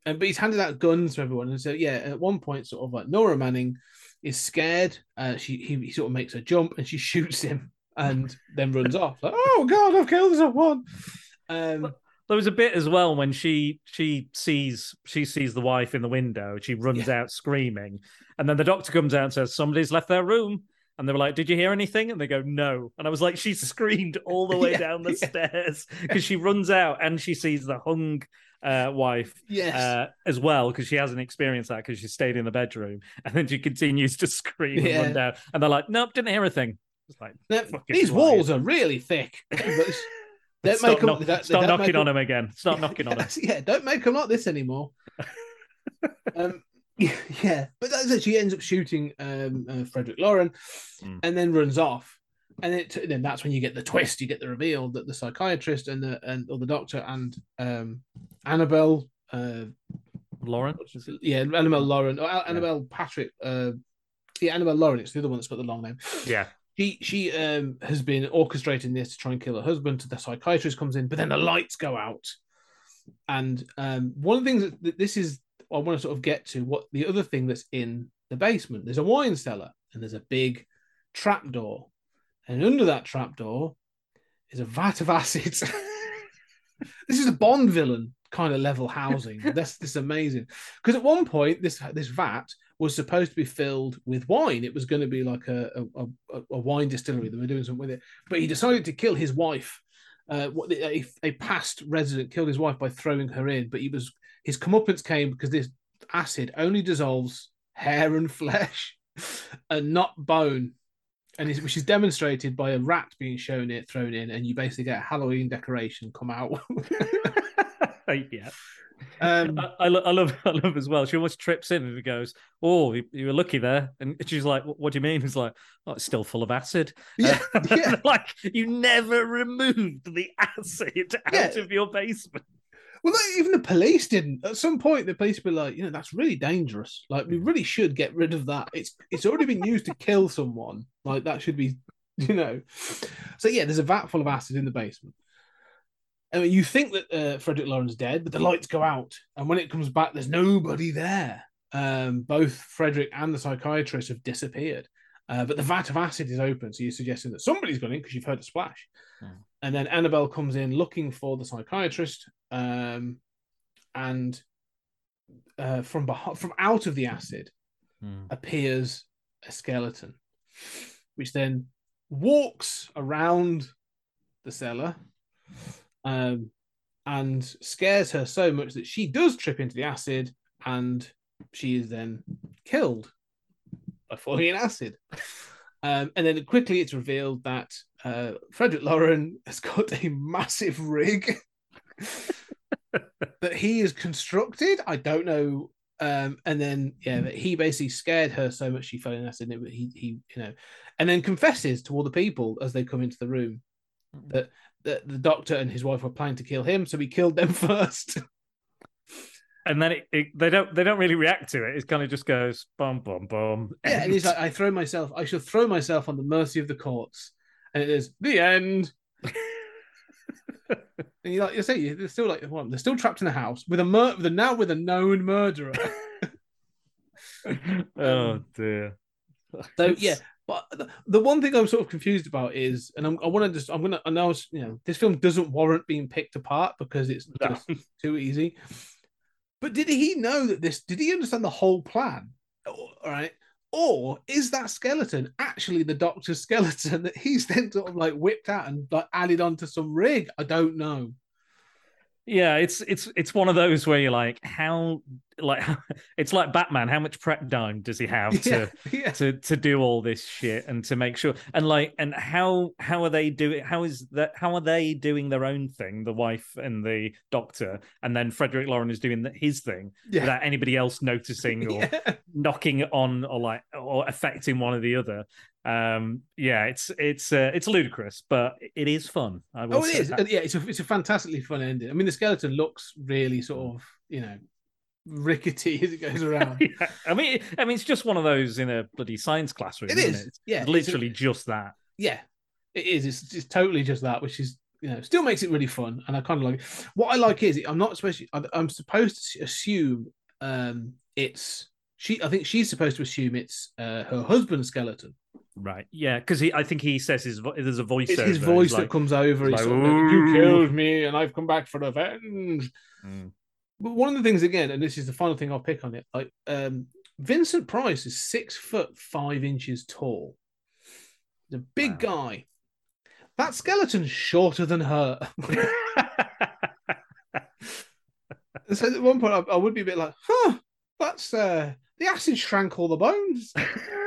B: and but he's handed out guns to everyone, and so yeah, at one point, sort of like Nora Manning is scared. Uh, she he, he sort of makes a jump and she shoots him, and then runs off. Like, oh god, I've killed someone. Um,
C: There was a bit as well when she she sees she sees the wife in the window. She runs out screaming, and then the doctor comes out and says somebody's left their room. And they were like, "Did you hear anything?" And they go, "No." And I was like, "She screamed all the way
B: Yeah,
C: down the
B: yeah.
C: stairs because she runs out and she sees the hung uh, wife
B: yes,
C: uh, as well because she hasn't experienced that because she stayed in the bedroom and then she continues to scream
B: Yeah.
C: and run down and they're like nope didn't hear a thing it's like
B: Now, these walls are really thick. Don't
C: stop,
B: make 'em-
C: knock-
B: that-
C: stop knocking on
B: 'em-
C: him again stop knocking on him
B: yeah, don't make them like this anymore. um, yeah, but that's it. She ends up shooting um, uh, Frederick Loren,
C: Mm.
B: and then runs off. And it, then that's when you get the twist. You get the reveal that the psychiatrist and the and or the doctor and um, Annabelle, uh,
C: Loren
B: yeah, Annabelle Loren or Al- Annabelle Patrick, uh, yeah, Annabelle Loren. It's the other one that's got the long name.
C: yeah
B: She she um, has been orchestrating this to try and kill her husband. The psychiatrist comes in, but then the lights go out. And um, one of the things that this is, I want to sort of get to what the other thing that's in the basement. There's a wine cellar and there's a big trap door, and under that trap door is a vat of acid. this is a Bond villain kind of level housing. That's this amazing because at one point this this vat was supposed to be filled with wine. It was going to be like a a, a, wine distillery. They were doing something with it, but he decided to kill his wife. Uh, what a, a past resident killed his wife by throwing her in, but he was his comeuppance came because this acid only dissolves hair and flesh and not bone. And it's, which is demonstrated by a rat being shown it thrown in, and you basically get a Halloween decoration come out.
C: yeah
B: um,
C: I, I, lo- I love I love as well she almost trips in and goes oh you, you were lucky there and she's like what, do you mean he's like oh it's still full of acid
B: Yeah,
C: Uh,
B: yeah.
C: like you never removed the acid out
B: Yeah.
C: of your basement
B: Well, not even the police didn't. At some point, the police were like, you know, that's really dangerous. Like, we really should get rid of that. It's it's already been used to kill someone. Like, that should be, you know. So yeah, there's a vat full of acid in the basement. I mean, you think that uh, Frederick Loren's dead, but the lights go out, and when it comes back, there's nobody there. Um, both Frederick and the psychiatrist have disappeared, Uh, but the vat of acid is open, so you're suggesting that somebody's gone in because you've heard a splash.
C: Hmm.
B: And then Annabelle comes in looking for the psychiatrist, um, and uh, from beh- from out of the acid
C: Hmm.
B: appears a skeleton, which then walks around the cellar um, and scares her so much that she does trip into the acid and she is then killed by falling in acid. Um, and then quickly it's revealed that uh, Frederick Loren has got a massive rig that he has constructed. I don't know. Um, and then yeah, that he basically scared her so much she fell in acid. And it, he he you know, and then confesses to all the people as they come into the room that, that the doctor and his wife were planning to kill him, so he killed them first.
C: And then it, it, they don't they don't really react to it. It kind of just goes boom, boom, boom.
B: yeah, and he's like, I throw myself, I shall throw myself on the mercy of the courts. And it is the end. and you're like you say, they're still like what, they're still trapped in the house with a mur- with a now with a known murderer.
C: Um, oh dear.
B: So yeah, but the, the one thing I'm sort of confused about is, and I'm, I want to just, I'm gonna, I know, you know, this film doesn't warrant being picked apart because it's just too easy. But did he know that this? Did he understand the whole plan? All right. Or is that skeleton actually the doctor's skeleton that he's then sort of like whipped out and like added onto some rig? I don't know.
C: Yeah, it's it's it's one of those where you're like, how like it's like Batman. How much prep time does he have to
B: Yeah, yeah.
C: to to do all this shit and to make sure and like and how how are they doing? How is that? How are they doing their own thing? The wife and the doctor, and then Frederick Loren is doing his thing
B: Yeah.
C: without anybody else noticing or knocking on or like or affecting one or the other. Um, yeah, it's it's uh, it's ludicrous, but it is fun.
B: Oh, it
C: say
B: is.
C: that.
B: Yeah, it's a it's a fantastically fun ending. I mean, the skeleton looks really sort of you know rickety as it goes around.
C: yeah. I mean, I mean, it's just one of those in a bloody science classroom.
B: It
C: isn't It? It's
B: yeah, it's a-
C: literally just that.
B: yeah, it is. It's just totally just that, which is you know still makes it really fun, and I kind of like. It. What I like is I'm not especially. I- I'm supposed to assume um it's she. I think she's supposed to assume it's uh, her husband's skeleton.
C: Right. Yeah, because he, I think he says his vo- there's a voice.
B: It's his voice that comes over.
C: like,
B: He's of like, you killed me, and I've come back for revenge.
C: Mm.
B: But one of the things again, and this is the final thing I'll pick on it, like um Vincent Price is six foot five inches tall. A big guy. That skeleton's shorter than her. so at one point, I, I would be a bit like, "Huh, that's uh, the acid shrank all the bones."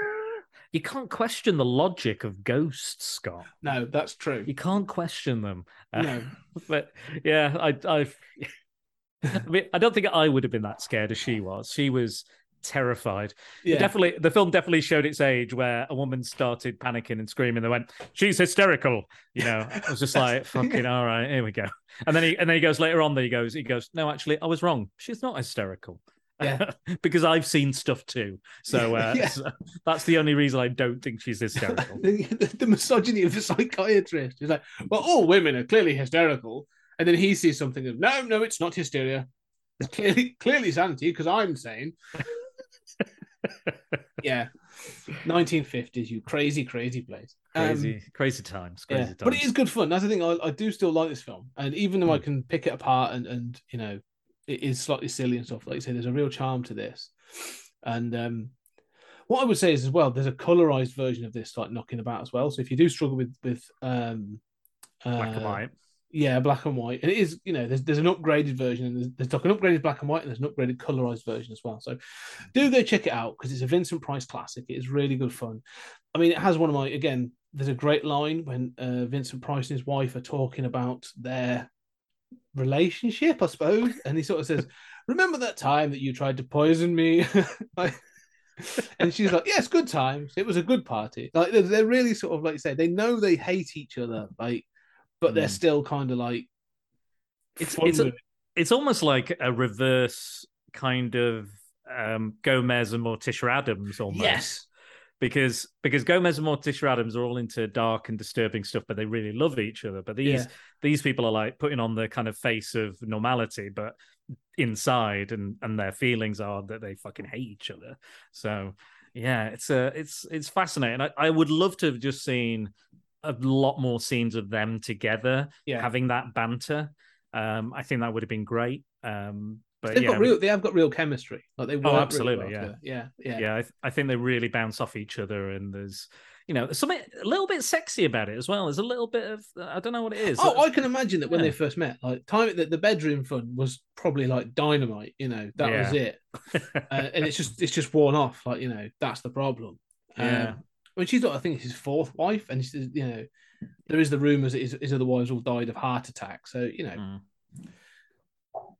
C: you can't question the logic of ghosts, Scott.
B: no, that's true.
C: You can't question them. Uh,
B: No.
C: but yeah, I, I've. I mean, I don't think I would have been that scared as she was. She was terrified.
B: Yeah.
C: Definitely, the film definitely showed its age where a woman started panicking and screaming. They went, "She's hysterical," you know. I was just like, "Fucking all right, here we go." And then he and then he goes later on. There he goes. He goes, "No, actually, I was wrong. She's not hysterical."
B: Yeah.
C: because I've seen stuff too. So, uh,
B: Yeah.
C: so that's the only reason I don't think she's hysterical.
B: the, the, the misogyny of the psychiatrist. is like, well, all women are clearly hysterical. And then he sees something of, no, no, it's not hysteria. It's clearly, clearly sanity because I'm sane. yeah. 1950s, you crazy, crazy place. Um,
C: crazy, crazy times. Crazy
B: yeah.
C: times.
B: But it is good fun. That's the thing. I, I do still like this film. And even though I
C: Hmm.
B: can pick it apart and, and, you know, it is slightly silly and stuff, like you say, there's a real charm to this. And, um, what I would say is as well, there's a colorized version of this like knocking about as well. So if you do struggle with with um
C: black and
B: uh,
C: white.
B: Yeah, black and white, and it is you know there's there's an upgraded version and there's, there's like an upgraded black and white and there's an upgraded colorized version as well. So do go check it out because it's a Vincent Price classic. It is really good fun. I mean, it has one of my again. There's a great line when uh, Vincent Price and his wife are talking about their relationship, I suppose, and he sort of says, "Remember that time that you tried to poison me?" like, and she's like, "Yes, good times. It was a good party." Like they're, they're really sort of like you say, they know they hate each other, like, but they're
C: Mm.
B: still kind of like
C: It's it's a, it's almost like a reverse kind of um, Gomez and Morticia
B: Addams
C: almost.
B: yes,
C: Because because Gomez and Morticia Addams are all into dark and disturbing stuff, but they really love each other. But these
B: Yeah.
C: these people are like putting on the kind of face of normality, but inside and and their feelings are that they fucking hate each other. So yeah, it's a it's it's fascinating. I, I would love to have just seen a lot more scenes of them together,
B: Yeah.
C: having that banter. Um, I think that would have been great. Um, but
B: They've
C: yeah,
B: got real. They have got real chemistry. Like they really
C: absolutely,
B: well
C: yeah.
B: yeah, yeah,
C: yeah, I, th- I think they really bounce off each other, and there's you know something a little bit sexy about it as well. There's a little bit of I don't know what it is.
B: Oh, I can imagine that when
C: Yeah.
B: they first met, like time that the bedroom fun was probably like dynamite. You know, that was it, uh, and it's just it's just worn off. Like you know, that's the problem.
C: Yeah.
B: Um, I mean, she's got I think it's his fourth wife, and she's, you know, there is the rumors that his, his other wives all died of heart attack. So you know,
C: Mm.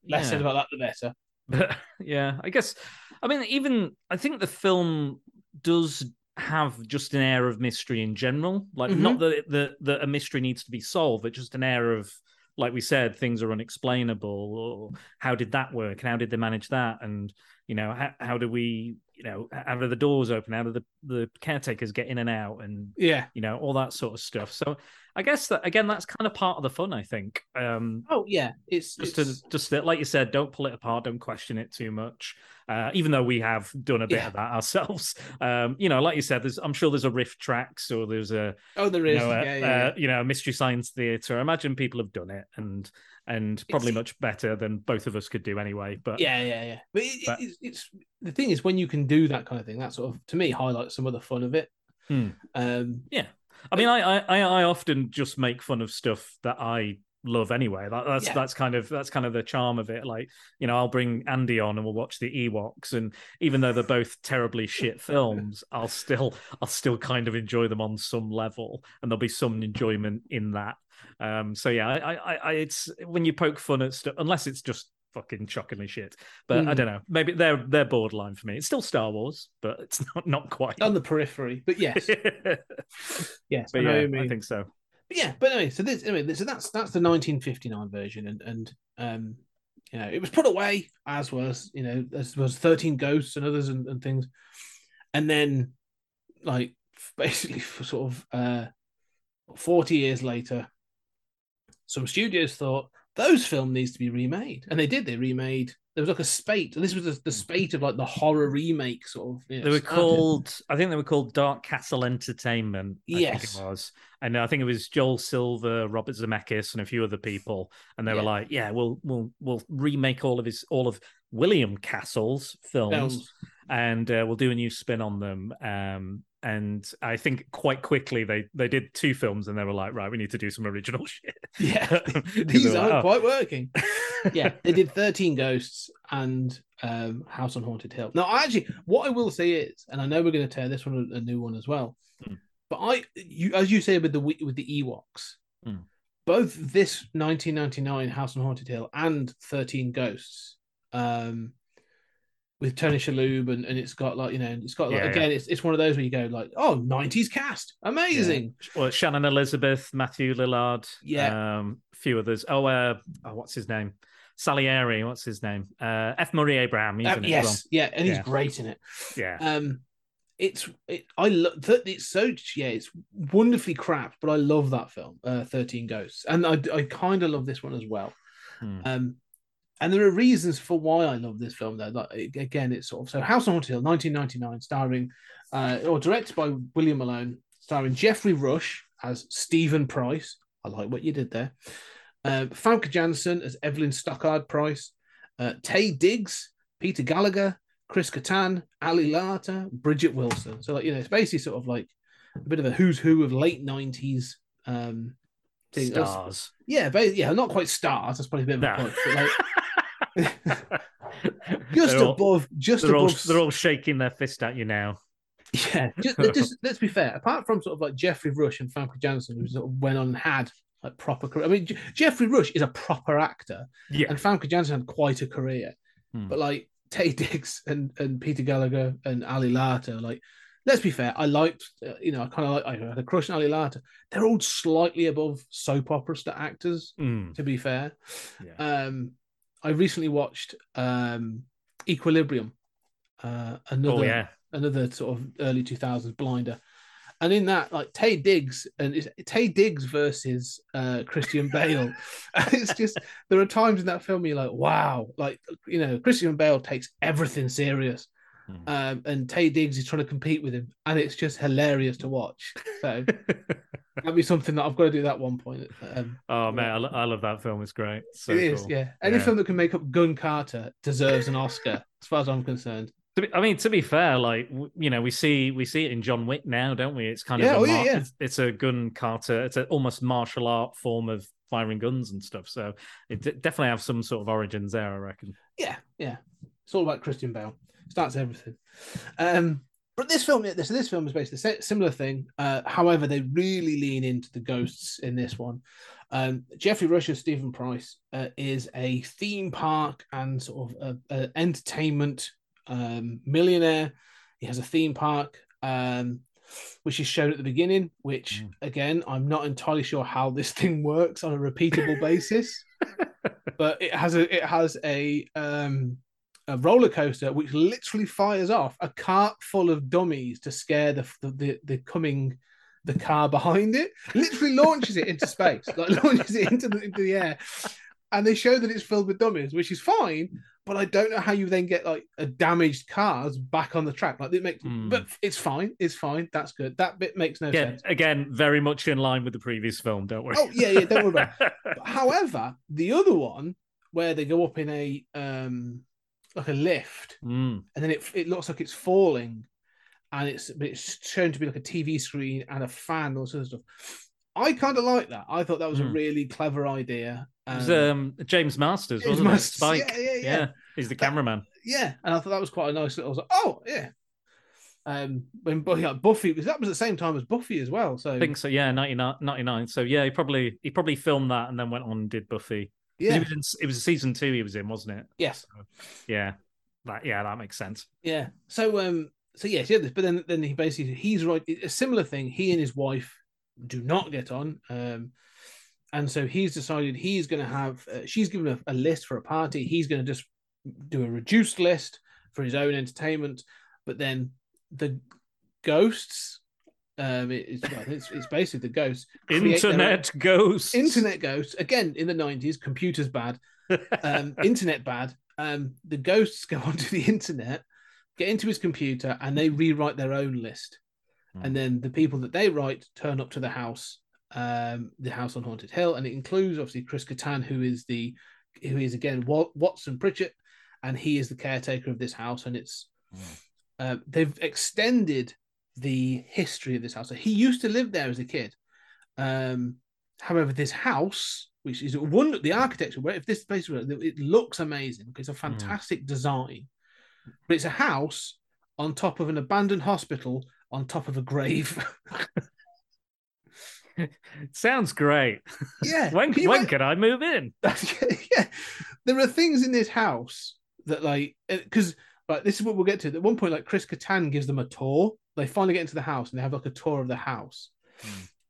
B: less
C: Yeah.
B: said about that the better.
C: But yeah, I guess I mean even I think the film does have just an air of mystery in general. Like
B: Mhm.
C: not that that that a mystery needs to be solved, but just an air of like we said, things are unexplainable. Or how did that work? And how did they manage that? And you know, how, how do we, you know, out of the doors open? out of the the caretakers get in and out? And
B: Yeah.
C: you know, all that sort of stuff. So I guess that again, that's kind of part of the fun. I think. Um,
B: Oh yeah, it's
C: just
B: it's-
C: to just that, like you said, don't pull it apart, don't question it too much. Uh, even though we have done a bit
B: Yeah.
C: of that ourselves, um, you know, like you said, there's I'm sure there's a RiffTrax or there's a
B: oh there is you
C: know, a,
B: yeah, yeah.
C: Uh, you know a mystery science theater. I imagine people have done it and and probably
B: It's-
C: much better than both of us could do anyway. But
B: yeah, yeah, yeah. But, it,
C: but-
B: it's, it's the thing is when you can do that kind of thing, that sort of to me highlights some of the fun of it.
C: Hmm.
B: Um,
C: Yeah, I mean, I, I I often just make fun of stuff that I love anyway. That, that's
B: Yeah.
C: that's kind of that's kind of the charm of it. Like you know, I'll bring Andy on and we'll watch the Ewoks, and even though they're both terribly shit films, I'll still I'll still kind of enjoy them on some level, and there'll be some enjoyment in that. Um, so yeah, I, I, I it's when you poke fun at stuff, unless it's just fucking shockingly shit. But I
B: Mhm.
C: don't know, maybe they're they're borderline for me. It's still Star Wars, but it's not not quite.
B: on the periphery, but yes, yes,
C: but
B: I
C: yeah,
B: mean.
C: I think so.
B: But yeah, but anyway, so this anyway, so that's that's the 1959 version, and and um, you know, it was put away as was you know as was 13 Ghosts and others and, and things, and then like basically for sort of uh 40 years later, some studios thought those film needs to be remade, and they did. They remade. There was like a spate. This was the, the spate of like the horror remake sort of. you know,
C: They were
B: started.
C: called, I think they were called Dark Castle Entertainment. I
B: Yes.
C: it was, and I think it was Joel Silver, Robert Zemeckis, and a few other people. And they
B: Yeah.
C: were like, "Yeah, we'll we'll we'll remake all of his all of William Castle's films,
B: Films.
C: and uh, we'll do a new spin on them." Um, and I think quite quickly they they did two films, and they were like, "Right, we need to do some original shit."
B: Yeah, these
C: were like,
B: aren't
C: "Oh."
B: quite working. yeah, they did 13 Ghosts and um, House on Haunted Hill. Now, actually, what I will say is, and I know we're going to tear this one a, new one as well,
C: Hmm.
B: but I, you, as you say with the with the Ewoks,
C: Hmm.
B: both this 1999 House on Haunted Hill and 13 Ghosts, um, with Tony Shalhoub and, and it's got like you know it's got like
C: Yeah, yeah.
B: again it's it's one of those where you go like oh 90s cast amazing
C: well, Shannon Elizabeth, Matthew Lillard,
B: Yeah.
C: um, a few others. Oh, uh, oh, what's his name? Salieri, what's his name? Uh, F. Murray Abraham. He's
B: Uh,
C: in it
B: yes yeah and he's
C: Yeah.
B: great in it.
C: Yeah.
B: um it's it, i love that it's so yeah it's wonderfully crap but i love that film uh 13 ghosts and i i kind of love this one as well
C: Hmm.
B: um and there are reasons for why i love this film though like again it's sort of so house on Haunted Hill 1999 starring uh or directed by william malone starring Geoffrey Rush as stephen price i like what you did there um Famke Janssen as Evelyn Stockard Price, uh, Taye Diggs, Peter Gallagher, Chris Kattan, Ali Larter, Bridget Wilson. So like you know, it's basically sort of like a bit of a who's who of late nineties um thing. That's-
C: Stars.
B: Yeah, ba- yeah, not quite stars. That's probably a bit of
C: No.
B: a point. But like, just
C: they're all,
B: above, just
C: they're all,
B: above.
C: they're all shaking their fist at you now.
B: Yeah, just, just let's be fair. Apart from sort of like Geoffrey Rush and Famke Janssen, who sort of went on and had like proper career. I mean, J- Geoffrey Rush is a proper actor,
C: Yeah.
B: and Famke Janssen had quite a career.
C: Hmm.
B: But like Taye Diggs and, and Peter Gallagher and Ali Larter, like let's be fair, I liked, uh, you know, I kind of like, I had a crush on Ali Larter. They're all slightly above soap opera actors,
C: Mm.
B: to be fair.
C: Yeah.
B: Um, I recently watched um, Equilibrium, uh, another
C: oh yeah.
B: another sort of early 2000s blinder. And in that, like Taye Diggs and it's Taye Diggs versus uh, Christian Bale. it's just there are times in that film you're like, wow, like you know, Christian Bale takes everything serious. Um, and Taye Diggs is trying to compete with him, and it's just hilarious to watch. So that'd be something that I've got to do at one point. Um,
C: oh man, I, lo- I love that film. It's great. So
B: it is,
C: cool.
B: yeah. Any
C: Yeah.
B: film that can make up Gun Kata deserves an Oscar, as far as I'm concerned.
C: I mean, to be fair, like you know, we see we see it in John Wick now, don't we? It's kind
B: Yeah,
C: of
B: oh,
C: a
B: yeah, yeah.
C: It's, it's a gun kata. It's an almost martial art form of firing guns and stuff. So it d- definitely have some sort of origins there, I reckon.
B: Yeah, yeah. It's all about Christian Bale. Starts everything. Um, but this film, this this film is basically a similar thing. Uh, however, they really lean into the ghosts in this one. Um, Geoffrey Rush's Stephen Price uh, is a theme park and sort of a, a entertainment um, millionaire. He has a theme park, um, which is shown at the beginning. Which, again, I'm not entirely sure how this thing works on a repeatable basis. but it has a it has a um, a roller coaster which literally fires off a cart full of dummies to scare the the, the, the coming the car behind it. Literally launches it into space like launches it into the, into the air. And they show that it's filled with dummies which is fine but i don't know how you then get like a damaged cars back on the track. Like it makes
C: Hmm.
B: but it's fine it's fine that's good. That bit makes no
C: Yeah,
B: sense.
C: again, very much in line with the previous film, don't we?
B: oh yeah yeah don't worry about it. However the other one where they go up in a um like a lift
C: Mm.
B: and then it it looks like it's falling, and it's but it's shown to be like a TV screen and a fan, all sorts of stuff. I kind of like that. I thought that was a
C: Hmm.
B: really clever idea.
C: It was um, James Marsters,
B: James
C: wasn't
B: Marsters,
C: it? Spike.
B: yeah, yeah, yeah.
C: He's the cameraman.
B: yeah, and I thought that was quite a nice little. I was like, oh yeah. Um, when Buffy, Buffy, that was at the same time as Buffy as well. So
C: I think so. Yeah, 99, 99. So yeah, he probably he probably filmed that and then went on and did Buffy.
B: Yeah,
C: It was, in, it was season two he was in, wasn't it?
B: yes,
C: Yeah. That yeah, that makes sense.
B: Yeah. So um so yes, yeah, this, but then then he basically he's right a similar thing. He and his wife do not get on. Um and so he's decided he's going to have uh, she's given a, a list for a party. He's going to just do a reduced list for his own entertainment, but then the ghosts um it- it's, well, it's it's basically the ghosts create their own-
C: Internet ghosts.
B: internet ghosts again in the 90s computers bad um, internet bad. Um, the ghosts go onto the internet, get into his computer, and they rewrite their own list. And then the people that they write turn up to the house, um, the house on Haunted Hill, and it includes obviously Chris Kattan, who is the who is again Watson Pritchett, and he is the caretaker of this house. And it's uh, they've extended the history of this house. So he used to live there as a kid. Um, however, this house, which is one, the architecture, where if this place, were- it looks amazing. It's a fantastic design, but it's a house on top of an abandoned hospital on top of a grave.
C: Sounds great.
B: yeah.
C: When
B: Can
C: when can I move in?
B: yeah, there are things in this house that like because like this is what we'll get to. At one point, like Chris Kattan gives them a tour. They finally get into the house and they have like a tour of the house,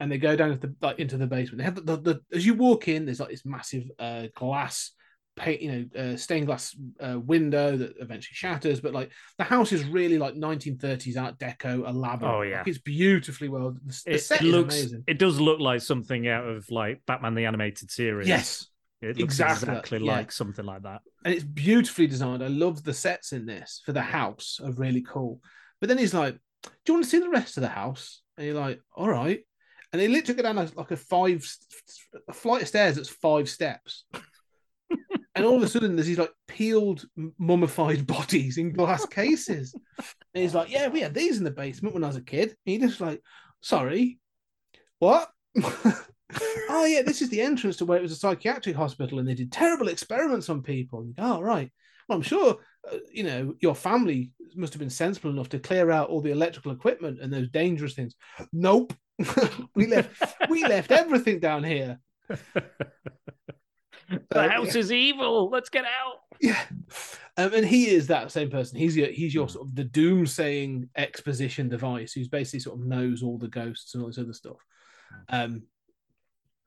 B: and they go down into the like into the basement. They have the, the, the as you walk in, there's like this massive uh, glass paint, you know, uh, stained glass uh, window that eventually shatters. But like the house is really like 1930s Art Deco, elaborate.
C: Oh, yeah.
B: Like, it's beautifully well. The, the
C: It,
B: set
C: it looks
B: amazing.
C: it does look like something out of like Batman the animated series.
B: Yes,
C: It looks
B: exactly,
C: exactly,
B: yeah.
C: like something like that.
B: and it's beautifully designed. I love the sets in this for the house are really cool. But then he's like, "Do you want to see the rest of the house?" And you're like, "All right." And they literally go down a, like a five a flight of stairs that's five steps. and all of a sudden, there's these like peeled, mummified bodies in glass cases. And he's like, "Yeah, we had these in the basement when I was a kid." And just like, "Sorry, what?" oh yeah, this is the entrance to where it was a psychiatric hospital, and they did terrible experiments on people. You go, oh right. Well, I'm sure uh, you know your family must have been sensible enough to clear out all the electrical equipment and those dangerous things. Nope, we left we left everything down here.
C: The
B: Uh,
C: house
B: yeah.
C: is evil. Let's get out.
B: Yeah, um, and he is that same person. He's your he's your sort of the doomsaying exposition device who's basically sort of knows all the ghosts and all this other stuff. Um,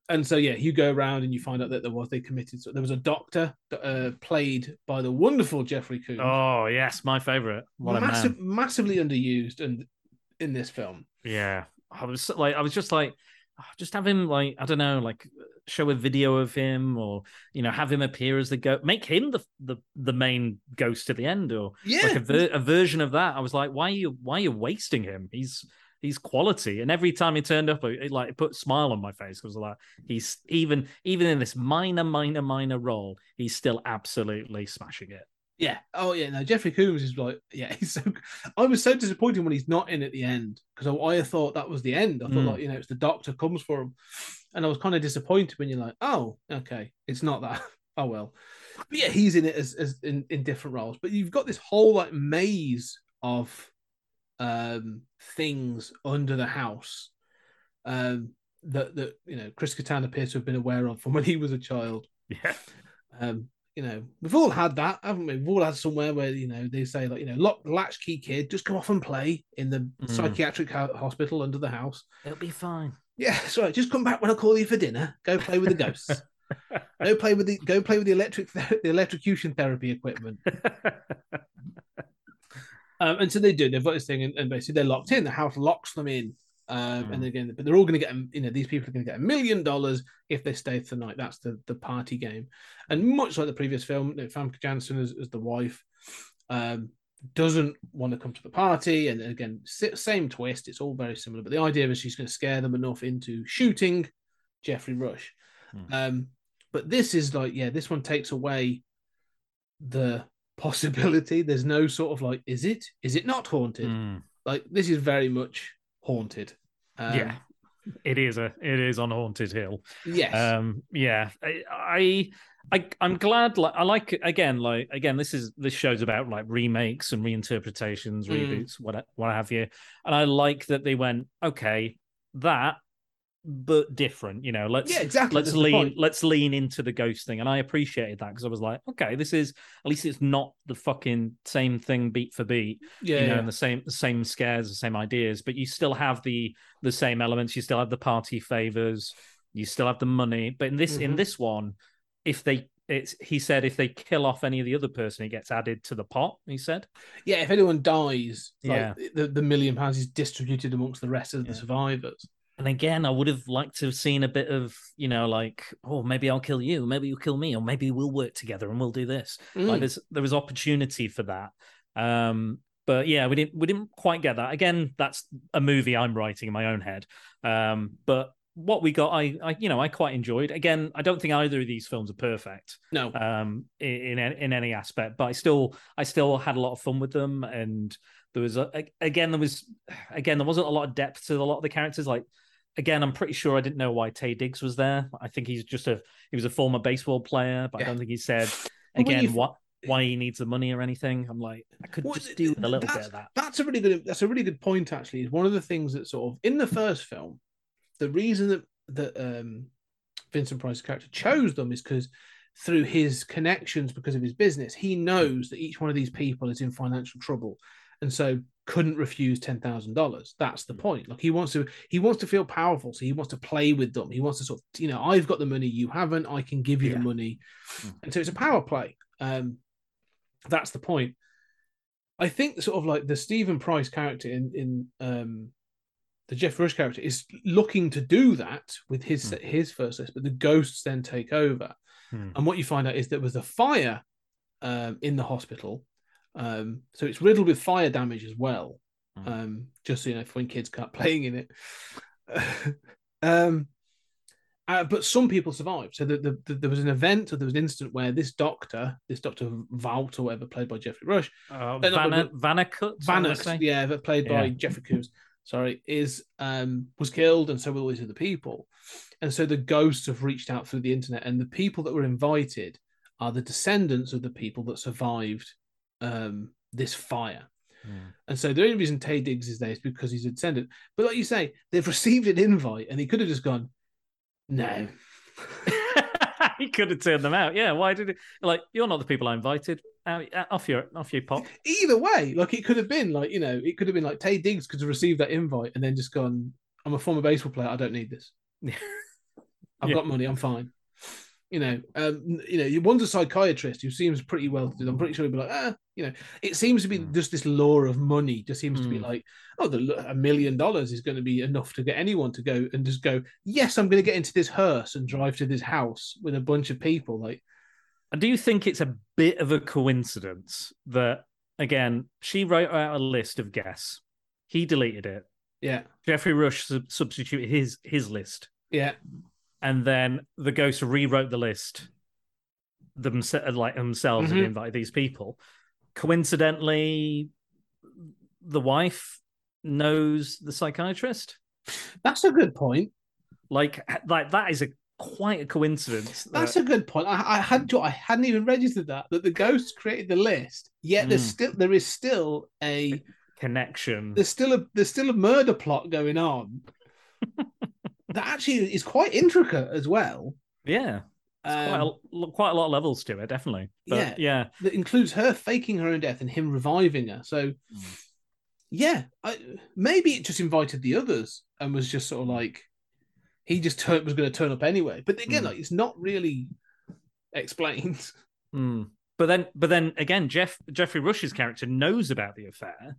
B: and so yeah, you go around and you find out that there was they committed. So there was a doctor uh, played by the wonderful Jeffrey Combs.
C: Oh yes, my favorite. What.
B: Massive, massively underused and in this film.
C: Yeah, I was like, I was just like, just have him like, I don't know, like show a video of him, or you know, have him appear as the ghost, make him the the the main ghost at the end, or
B: Yeah.
C: like a, ver- a version of that. I was like, why are you why are you wasting him? He's he's quality, and every time he turned up, it like it put a smile on my face. because like, he's even even in this minor, minor, minor role, he's still absolutely smashing it.
B: Yeah. Oh yeah. No, Jeffrey Combs is like, yeah, he's so. I was so disappointed when he's not in at the end because I, I thought that was the end. I thought
C: Mm.
B: like you know it's the doctor comes for him, and I was kind of disappointed when you're like, oh, okay, it's not that. Oh well. But yeah, he's in it as, as in, in different roles. But you've got this whole like maze of um things under the house um that that you know Chris Kattan appears to have been aware of from when he was a child.
C: Yeah.
B: Um, you know, we've all had that, haven't we? We've all had somewhere where you know they say like, you know, lock the latchkey kid, just come off and play in the
C: Mm.
B: psychiatric ho- hospital under the house.
C: It'll be fine.
B: Yeah, sorry, just come back when I call you for dinner. Go play with the ghosts. go play with the go play with the electric the electrocution therapy equipment. Um, and so they do. They've got this thing, and, and basically they're locked in. The house locks them in. Um, And again, but they're all going to get, you know, these people are going to get a million dollars if they stay for the night. That's the the party game. And much like the previous film, you know, Famke Janssen as, as the wife um, doesn't want to come to the party. And again, same twist. It's all very similar. But the idea is she's going to scare them enough into shooting Geoffrey Rush.
C: Hmm.
B: Um, but this is like, yeah, this one takes away the possibility. There's no sort of like, is it? Is it not haunted?
C: Mm.
B: Like this is very much haunted. Um,
C: yeah, it is a it is on haunted hill.
B: Yes.
C: Um, yeah, I, I, I, I'm glad. Like, I like again, like again, this is this show's about like remakes and reinterpretations,
B: Mm.
C: reboots, what what have you. And I like that they went okay, that, but different. You know, let's
B: yeah, exactly.
C: let's
B: that's
C: lean let's lean into the ghost thing and i appreciated that because i was like okay this is at least it's not the fucking same thing beat for beat
B: Yeah,
C: you know
B: yeah.
C: and the same the same scares the same ideas but you still have the the same elements you still have the party favors you still have the money but in this in
B: Mhm.
C: this one if they it's he said if they kill off any of the other person it gets added to the pot he said
B: yeah, if anyone dies, like,
C: Yeah.
B: the, the million pounds is distributed amongst the rest of the
C: Yeah.
B: survivors.
C: And again, I would have liked to have seen a bit of, you know, like, oh, maybe I'll kill you, maybe you'll kill me, or maybe we'll work together and we'll do this. Like,
B: Mm.
C: there's there was opportunity for that. Um, but yeah, we didn't we didn't quite get that. Again, that's a movie I'm writing in my own head. Um, but what we got, I, I, you know, I quite enjoyed. Again, I don't think either of these films are perfect
B: No,
C: um in in, in any aspect but i still i still had a lot of fun with them and there was a, again there was again there wasn't a lot of depth to a lot of the characters like again i'm pretty sure i didn't know why Taye Diggs was there i think he's just a he was a former baseball player but i don't think he said again what why he needs the money or anything i'm like i could
B: Well,
C: just do a little bit of that
B: That's a really good. That's a really good point. Actually, is one of the things that sort of in the first film, the reason that that um, Vincent Price's character chose them is because through his connections, because of his business, he knows that each one of these people is in financial trouble, and so couldn't refuse ten thousand dollars. That's the point. Like he wants to, he wants to feel powerful, so he wants to play with them. He wants to sort of, you know, I've got the money, you haven't. I can give you
C: Yeah.
B: the money,
C: Mm.
B: and so it's a power play. Um, that's the point. I think sort of like the Stephen Price character in in um the Jeff Rush character is looking to do that with his
C: Hmm.
B: his first list, but the ghosts then take over.
C: Hmm.
B: And what you find out is there was a fire um, in the hospital, um, so it's riddled with fire damage as well.
C: Hmm.
B: Um, just so you know, when kids can't playing in it. um, uh, but some people survived. So the, the, the, there was an event or there was an incident where this doctor, this Doctor Vault or whatever, played by Geoffrey Rush,
C: uh, Vanna,
B: but-
C: wanna
B: yeah, that played by Jeffrey Combs, sorry, is um was killed, and so were all these other people. And so the ghosts have reached out through the internet, and the people that were invited are the descendants of the people that survived um this fire.
C: Hmm.
B: And so the only reason Taye Diggs is there is because he's a descendant. But like you say, they've received an invite, and he could have just gone, no.
C: he could have turned them out. Yeah, why did it? Like, you're not the people I invited. Out, off your off your pop.
B: Either way, like it could have been like you know, it could have been like Taye Diggs could have received that invite and then just gone, "I'm a former baseball player. I don't need this. I've
C: Yeah.
B: got money. I'm fine." You know, um, you know, one's a psychiatrist who seems pretty well to do. I'm pretty sure he'd be like, ah, you know, it seems to be
C: Mm.
B: just this law of money. Just seems to be
C: Mm.
B: like, oh, the, a million dollars is going to be enough to get anyone to go and just go. Yes, I'm going to get into this hearse and drive to this house with a bunch of people. Like,
C: I do think it's a bit of a coincidence that again she wrote out a list of guests. He deleted it.
B: yeah,
C: Geoffrey Rush sub- substituted his his list,
B: yeah,
C: and then the ghost rewrote the list themselves, like themselves, and
B: Mhm.
C: invited these people. Coincidentally, the wife knows the psychiatrist.
B: that's a good point.
C: Like, like that is a quite a coincidence.
B: That's
C: that-
B: a good point. I, I had I hadn't even registered that that the ghost created the list. Yet there's
C: Mm.
B: still there is still a
C: connection.
B: there's still a there's still a murder plot going on that actually is quite intricate as well.
C: Yeah, quite,
B: Um,
C: a, quite a lot of levels to it, definitely. But yeah,
B: that includes her faking her own death and him reviving her. So
C: Mm.
B: yeah, I, maybe it just invited the others and was just sort of like he just was going to turn up anyway. But again,
C: Mm.
B: like it's not really explained.
C: Mm. But then, but then again, Jeff Geoffrey Rush's character knows about the affair.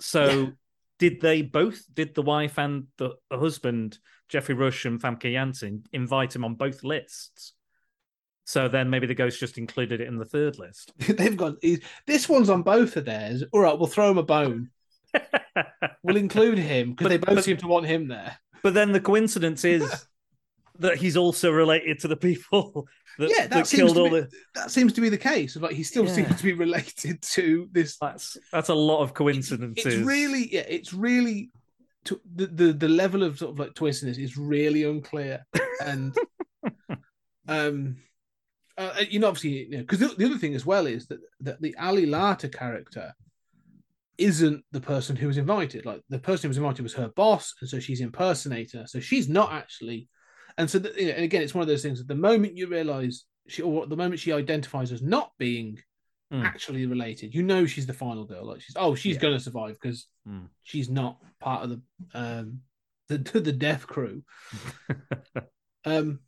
C: So,
B: Yeah.
C: Did they both? Did the wife and the, the husband, Geoffrey Rush and Famke Janssen, invite him on both lists? So then maybe the ghost just included it in the third list.
B: They've got this one's on both of theirs. All right, we'll throw him a bone. We'll include him because they both
C: but-
B: seem to want him there.
C: but then the coincidence is that he's also related to the people that,
B: Yeah, that
C: that
B: seems
C: killed
B: to
C: all
B: be-
C: the.
B: That seems to be the case. But he still
C: Yeah.
B: seems to be related to this.
C: That's that's a lot of coincidences.
B: It's really, yeah, it's really to, the, the the level of sort of like twistiness is really unclear, and um, uh, you know, obviously, you know, because the, the other thing as well is that that the Ali Larter character isn't the person who was invited. Like the person who was invited was her boss, and so she's impersonator. So she's not actually. And so, the, you know, and again, it's one of those things that the moment you realize she, or the moment she identifies as not being
C: Mm.
B: actually related, you know she's the final girl. Like she's, oh, she's
C: Yeah.
B: going to survive because
C: Mm.
B: she's not part of the um the the death crew. um,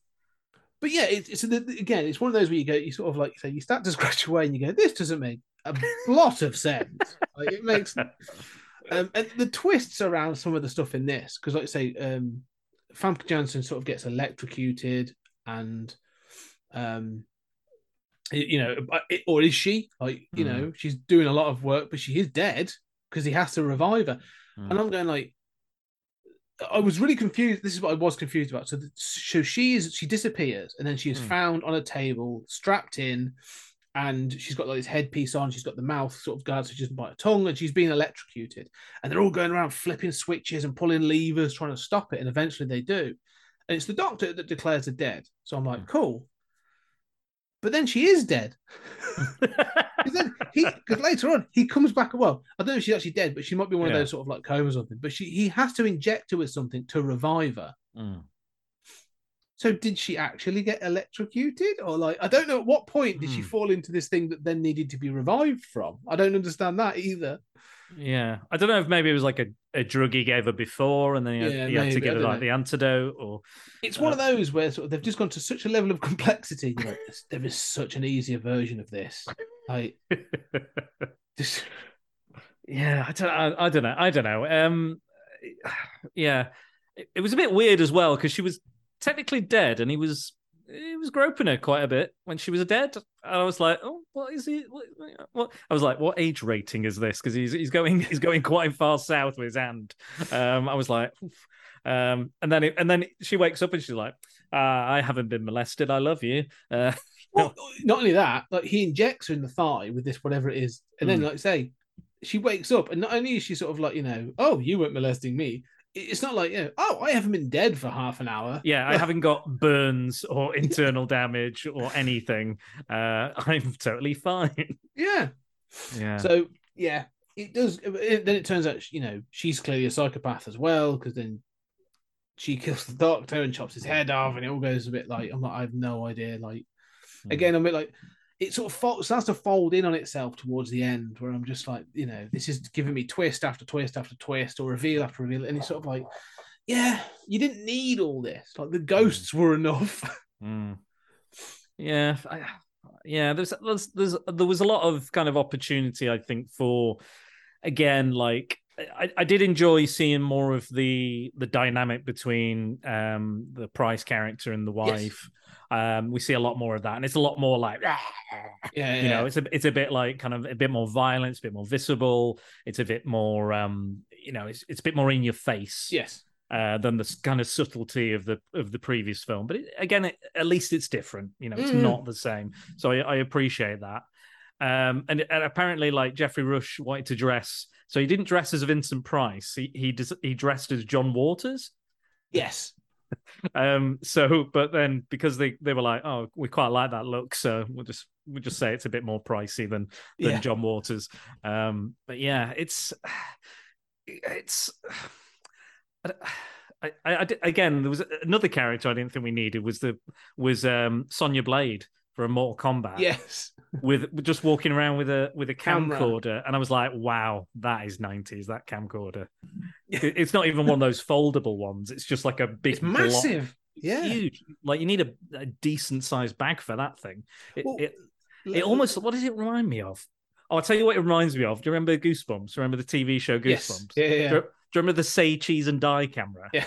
B: but yeah, it's, it's again, it's one of those where you go, you sort of like say, you start to scratch away, and you go, this doesn't make a lot of sense. Like it makes, um, and the twists around some of the stuff in this, because like I say, um, Famke Janssen sort of gets electrocuted, and um, you know, uh, or is she like, you
C: Mm.
B: know, she's doing a lot of work, but she is dead because he has to revive her,
C: Mm.
B: and I'm going like. I was really confused. This is what I was confused about. So, the, so she is she disappears, and then she is
C: Hmm.
B: found on a table, strapped in, and she's got like this headpiece on. She's got the mouth sort of guard, so she doesn't bite her tongue, and she's being electrocuted. And they're all going around flipping switches and pulling levers, trying to stop it. And eventually they do. And it's the doctor that declares her dead. So I'm like, cool. But then she is dead. then he because later on he comes back. Well, I don't know if she's actually dead, but she might be one of those sort of like comas or something. But she he has to inject her with something to revive her.
C: Mm.
B: So did she actually get electrocuted, or like I don't know at what point did she
C: Hmm.
B: fall into this thing that then needed to be revived from? I don't understand that either.
C: Yeah, I don't know if maybe it was like a, a drug he gave her before, and then he had,
B: Yeah,
C: he had to give her like
B: know.
C: the antidote, or
B: It's one of
C: Uh,
B: those where sort of they've just gone to such a level of complexity. Like, there is such an easier version of this. Like, just
C: yeah, I don't, I, I don't know, I don't know. Um, yeah, it, it was a bit weird as well because she was technically dead, and he was he was groping her quite a bit when she was dead. And I was like, oh, what is he? What, what? I was like, what age rating is this? Because he's he's going he's going quite far south with his hand. Um, I was like. Um, and then it, and then she wakes up and she's like, uh, "I haven't been molested. I love you." Uh,
B: well, not only that, like he injects her in the thigh with this whatever it is, and then
C: Mm.
B: like say, she wakes up, and not only is she sort of like you know, oh, you weren't molesting me. It- It's not like you know, oh, I haven't been dead for half an hour.
C: Yeah, I haven't got burns or internal damage or anything. Uh, I'm totally fine.
B: Yeah.
C: Yeah.
B: So yeah, it does. It, then it turns out you know she's clearly a psychopath as well because then she kills the doctor and chops his head off, and it all goes a bit like I'm like I have no idea. Like
C: Hmm.
B: again, I'm a bit like it sort of fo- starts to fold in on itself towards the end, where I'm just like you know this is giving me twist after twist after twist or reveal after reveal, and it's sort of like yeah, you didn't need all this. Like the ghosts were enough.
C: Mm. Yeah, I, yeah. There's, there's, there's, there was a lot of kind of opportunity, I think, for again, like I, I did enjoy seeing more of the the dynamic between um the Price character and the wife. Um, we see a lot more of that, and it's a lot more like,
B: Yeah,
C: you know, it's a it's a bit like kind of a bit more violence, a bit more visible. It's a bit more, um, you know, it's it's a bit more in your face
B: yes,
C: uh, than the kind of subtlety of the of the previous film. But it, again, it, at least it's different. You know, it's
B: Mm.
C: not the same. So I, I appreciate that. Um, and, and apparently, like Geoffrey Rush wanted to dress, so he didn't dress as Vincent Price. He he he dressed as John Waters.
B: yes,
C: Um, so but then because they they were like, oh, we quite like that look, so we'll just we'll just say it's a bit more pricey than than
B: Yeah.
C: John Waters. Um, but yeah, it's it's. I, I, I again, there was another character I didn't think we needed was the was um Sonya Blade for a Mortal Kombat
B: yes.
C: With just walking around with a with a
B: Camera.
C: camcorder, and I was like, wow, that is nineties. That camcorder. It's not even one of those foldable ones. It's just like a big
B: It's
C: block.
B: massive. Yeah.
C: huge. Like you need a, a decent sized bag for that thing. It,
B: Well,
C: it, it almost. What does it remind me of? Oh, I'll tell you what it reminds me of. Do you remember Goosebumps? Remember the TV show
B: Yes.
C: Goosebumps?
B: Yeah, yeah,
C: Do,
B: yeah.
C: you- do you remember the say cheese and die camera?
B: Yeah.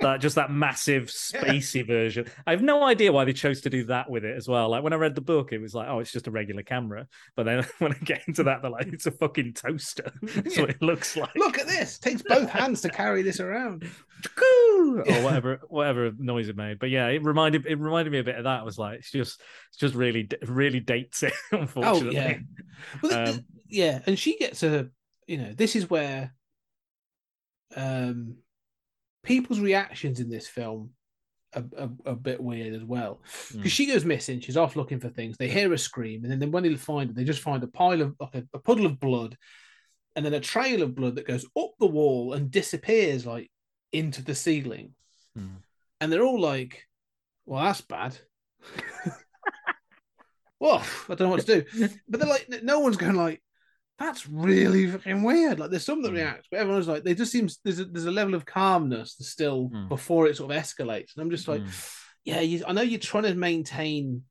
C: That just that massive spacey version. I have no idea why they chose to do that with it as well. Like when I read the book, it was like, oh, it's just a regular camera. But then when I get into that, they're like, it's a fucking toaster. That's what it looks like.
B: Look at this. Takes both hands to carry this around.
C: or whatever whatever noise it made. But yeah, it reminded it reminded me a bit of that. It was like it's just it's just really really dates it. Unfortunately,
B: Oh yeah. Well,
C: Um,
B: yeah, and she gets a you know, this is where um people's reactions in this film are, are, are a bit weird as well. Because
C: Mm.
B: she goes missing, she's off looking for things, they hear a scream, and then, when they find it, they just find a pile of like a, a puddle of blood and then a trail of blood that goes up the wall and disappears like into the ceiling.
C: Hmm.
B: And they're all like, Well, that's bad. well, I don't know what to do. But they're like, no one's going like, that's really fucking weird. Like, there's some that
C: Mm.
B: react, but everyone's like, they just seems there's a, there's a level of calmness that's still
C: Mm.
B: before it sort of escalates. And I'm just like,
C: Mm.
B: yeah, you, I know you're trying to maintain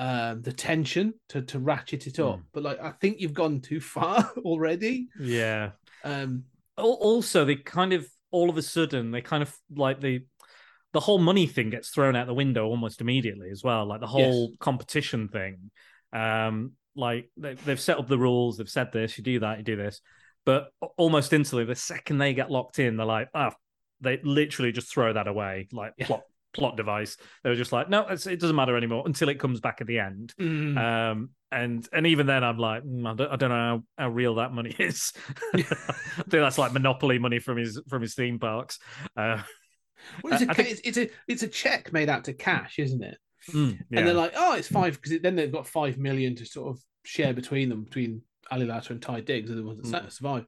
B: um, the tension to to ratchet it up,
C: Mm.
B: but like, I think you've gone too far already.
C: yeah.
B: Um,
C: Also, they kind of all of a sudden they kind of like the the whole money thing gets thrown out the window almost immediately as well. Like the whole competition thing. Um, like they, they've set up the rules. They've said this. You do that. You do this. But almost instantly, the second they get locked in, they're like, oh, they literally just throw that away, like
B: Yeah.
C: plot plot device. They were just like, no, it's, it doesn't matter anymore until it comes back at the end.
B: mm,
C: Um, and and even then, I'm like, mm, I, don't, I don't know how, how real that money is. I think that's like monopoly money from his from his theme parks. Uh,
B: well, it's, a,
C: think-
B: it's, it's a it's a check made out to cash, isn't it?
C: Mm, yeah.
B: And they're like, oh, it's five because then they've got five million to sort of share between them, between Ali Larter and Taye Diggs, are the ones that
C: Mm.
B: survive.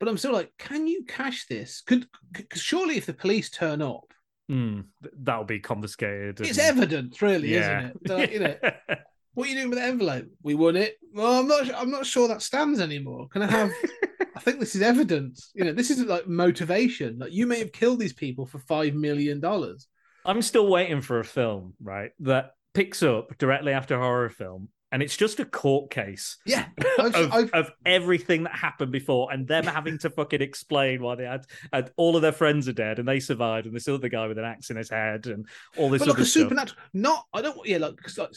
B: But I'm still like, can you cash this? Could because surely if the police turn up,
C: Mm, that'll be confiscated.
B: it's evidence, really,
C: yeah.
B: isn't it? Like, you know, what are you doing with the envelope? We won it. Well, I'm not. I'm not sure that stands anymore. Can I have? I think this is evidence. You know, this isn't like motivation. Like you may have killed these people for five million dollars.
C: I'm still waiting for a film, right, that picks up directly after a horror film, and it's just a court case
B: Yeah, I've,
C: of,
B: I've,
C: of everything that happened before, and them having to fucking explain why they had, had all of their friends are dead and they survived, and this other guy with an axe in his head, and all this
B: but like a
C: stuff.
B: supernatural. Not, I don't. Yeah, like, like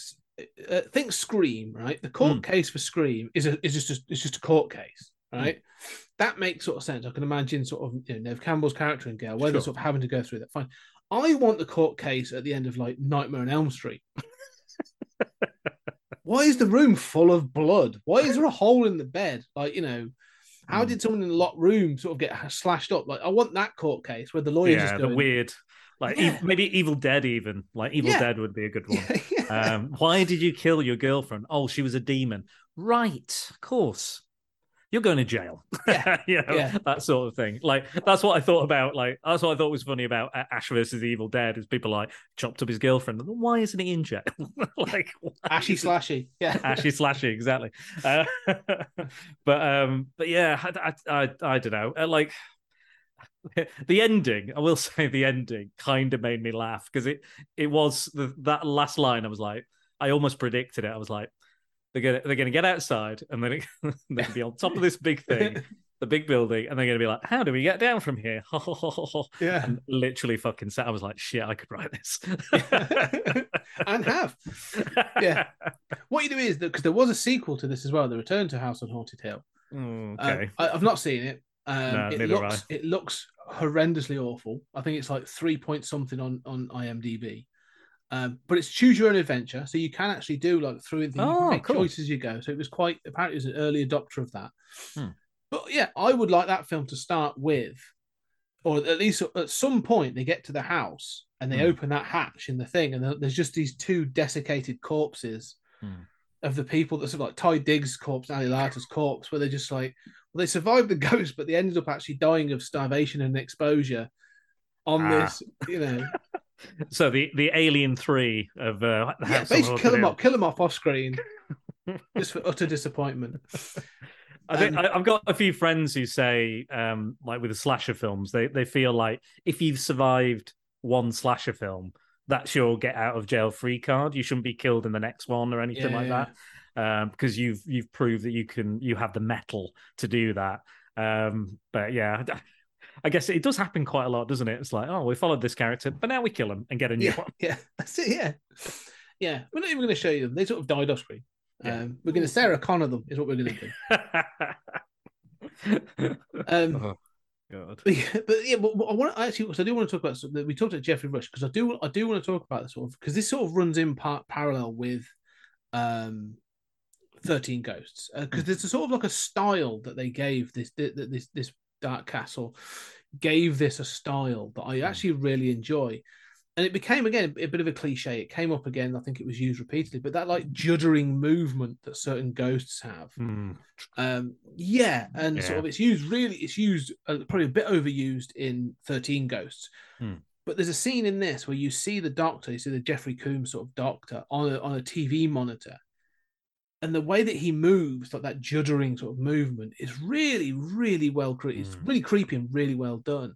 B: uh, think Scream, right? The court
C: Hmm.
B: case for Scream is a is just a, it's just a court case, right? That makes sort of sense. I can imagine sort of you know Neve Campbell's character and Gail, whether
C: Sure.
B: sort of having to go through that. Fine. I want the court case at the end of like Nightmare on Elm Street. Why is the room full of blood? Why is there a hole in the bed? Like you know. How
C: Hmm.
B: did someone in the locked room sort of get slashed up? Like, I want that court case where the lawyers
C: yeah,
B: just
C: the weird, like
B: Yeah.
C: ev- maybe Evil Dead, even like Evil
B: Yeah.
C: Dead would be a good one.
B: Yeah.
C: Um, why did you kill your girlfriend? Oh, she was a demon. Right, of course. You're going to jail.
B: Yeah,
C: you know,
B: yeah.
C: that sort of thing. Like that's what I thought about. Like that's what I thought was funny about Ash versus the Evil Dead is people like chopped up his girlfriend. Why isn't he in jail? like
B: Ashy slashy. Yeah.
C: Ashy slashy, exactly. Uh, but um, but yeah, I, I, I, I don't know. Uh, like the ending, I will say, the ending kind of made me laugh because it it was the, that last line. I was like, I almost predicted it. I was like, they're gonna they're gonna get outside and then they're gonna be on top of this big thing, the big building, and they're gonna be like, how do we get down from here?
B: Yeah.
C: and literally fucking sat. I was like, shit, I could write this.
B: and have. Yeah. What you do is that because there was a sequel to this as well, The Return to House on Haunted Hill.
C: Mm,
B: Um,
C: okay.
B: I, I've not seen it. Um,
C: No,
B: it
C: have
B: looks it looks horrendously awful. I think it's like three point something on on IMDb. Um, but it's choose your own adventure, so you can actually do like through can
C: Oh, cool.
B: choices as you go. So it was quite apparently it was an early adopter of that.
C: Hmm.
B: But yeah, I would like that film to start with, or at least at some point they get to the house and they
C: Hmm.
B: open that hatch in the thing, and there's just these two desiccated corpses
C: Hmm.
B: of the people that's like Taye Diggs' corpse, Ali Larter's corpse, where they're just like, well, they survived the ghost, but they ended up actually dying of starvation and exposure on
C: Ah.
B: this, you know.
C: So the the Alien Three of uh,
B: yeah, basically kill them off, kill them off off screen, just for utter disappointment.
C: I think
B: Um,
C: I, I've got a few friends who say, um, like with the slasher films, they they feel like if you've survived one slasher film, that's your get out of jail free card. You shouldn't be killed in the next one or anything like
B: Yeah.
C: that, um, because you've you've proved that you can you have the metal to do that. Um, but yeah, I guess it does happen quite a lot, doesn't it? It's like, oh, we followed this character, but now we kill him and get a new
B: Yeah,
C: one.
B: yeah, that's it. Yeah, yeah. We're not even going to show you them. They sort of died off screen.
C: Yeah.
B: Um, we're going to Sarah Connor them. Is what we're going to do. Um,
C: oh, God.
B: But yeah, but yeah, but I want to actually, because I do want to talk about something. We talked about Geoffrey Rush because I do, I do want to talk about this sort of because this sort of runs in part parallel with um, Thirteen Ghosts because there's a sort of like a style that they gave this th- th- this this Dark Castle gave this a style that I actually really enjoy. And it became again a bit of a cliche. It came up again. I think it was used repeatedly, but that like juddering movement that certain ghosts have,
C: Hmm.
B: um, yeah, and
C: Yeah.
B: sort of it's used really. It's used uh, probably a bit overused in Thirteen Ghosts,
C: Hmm.
B: but there's a scene in this where you see the doctor, you see the Jeffrey Combs sort of doctor on a, on a TV monitor, and the way that he moves, like that juddering sort of movement, is really, really well. Cre- It's
C: Hmm.
B: really creepy and really well done.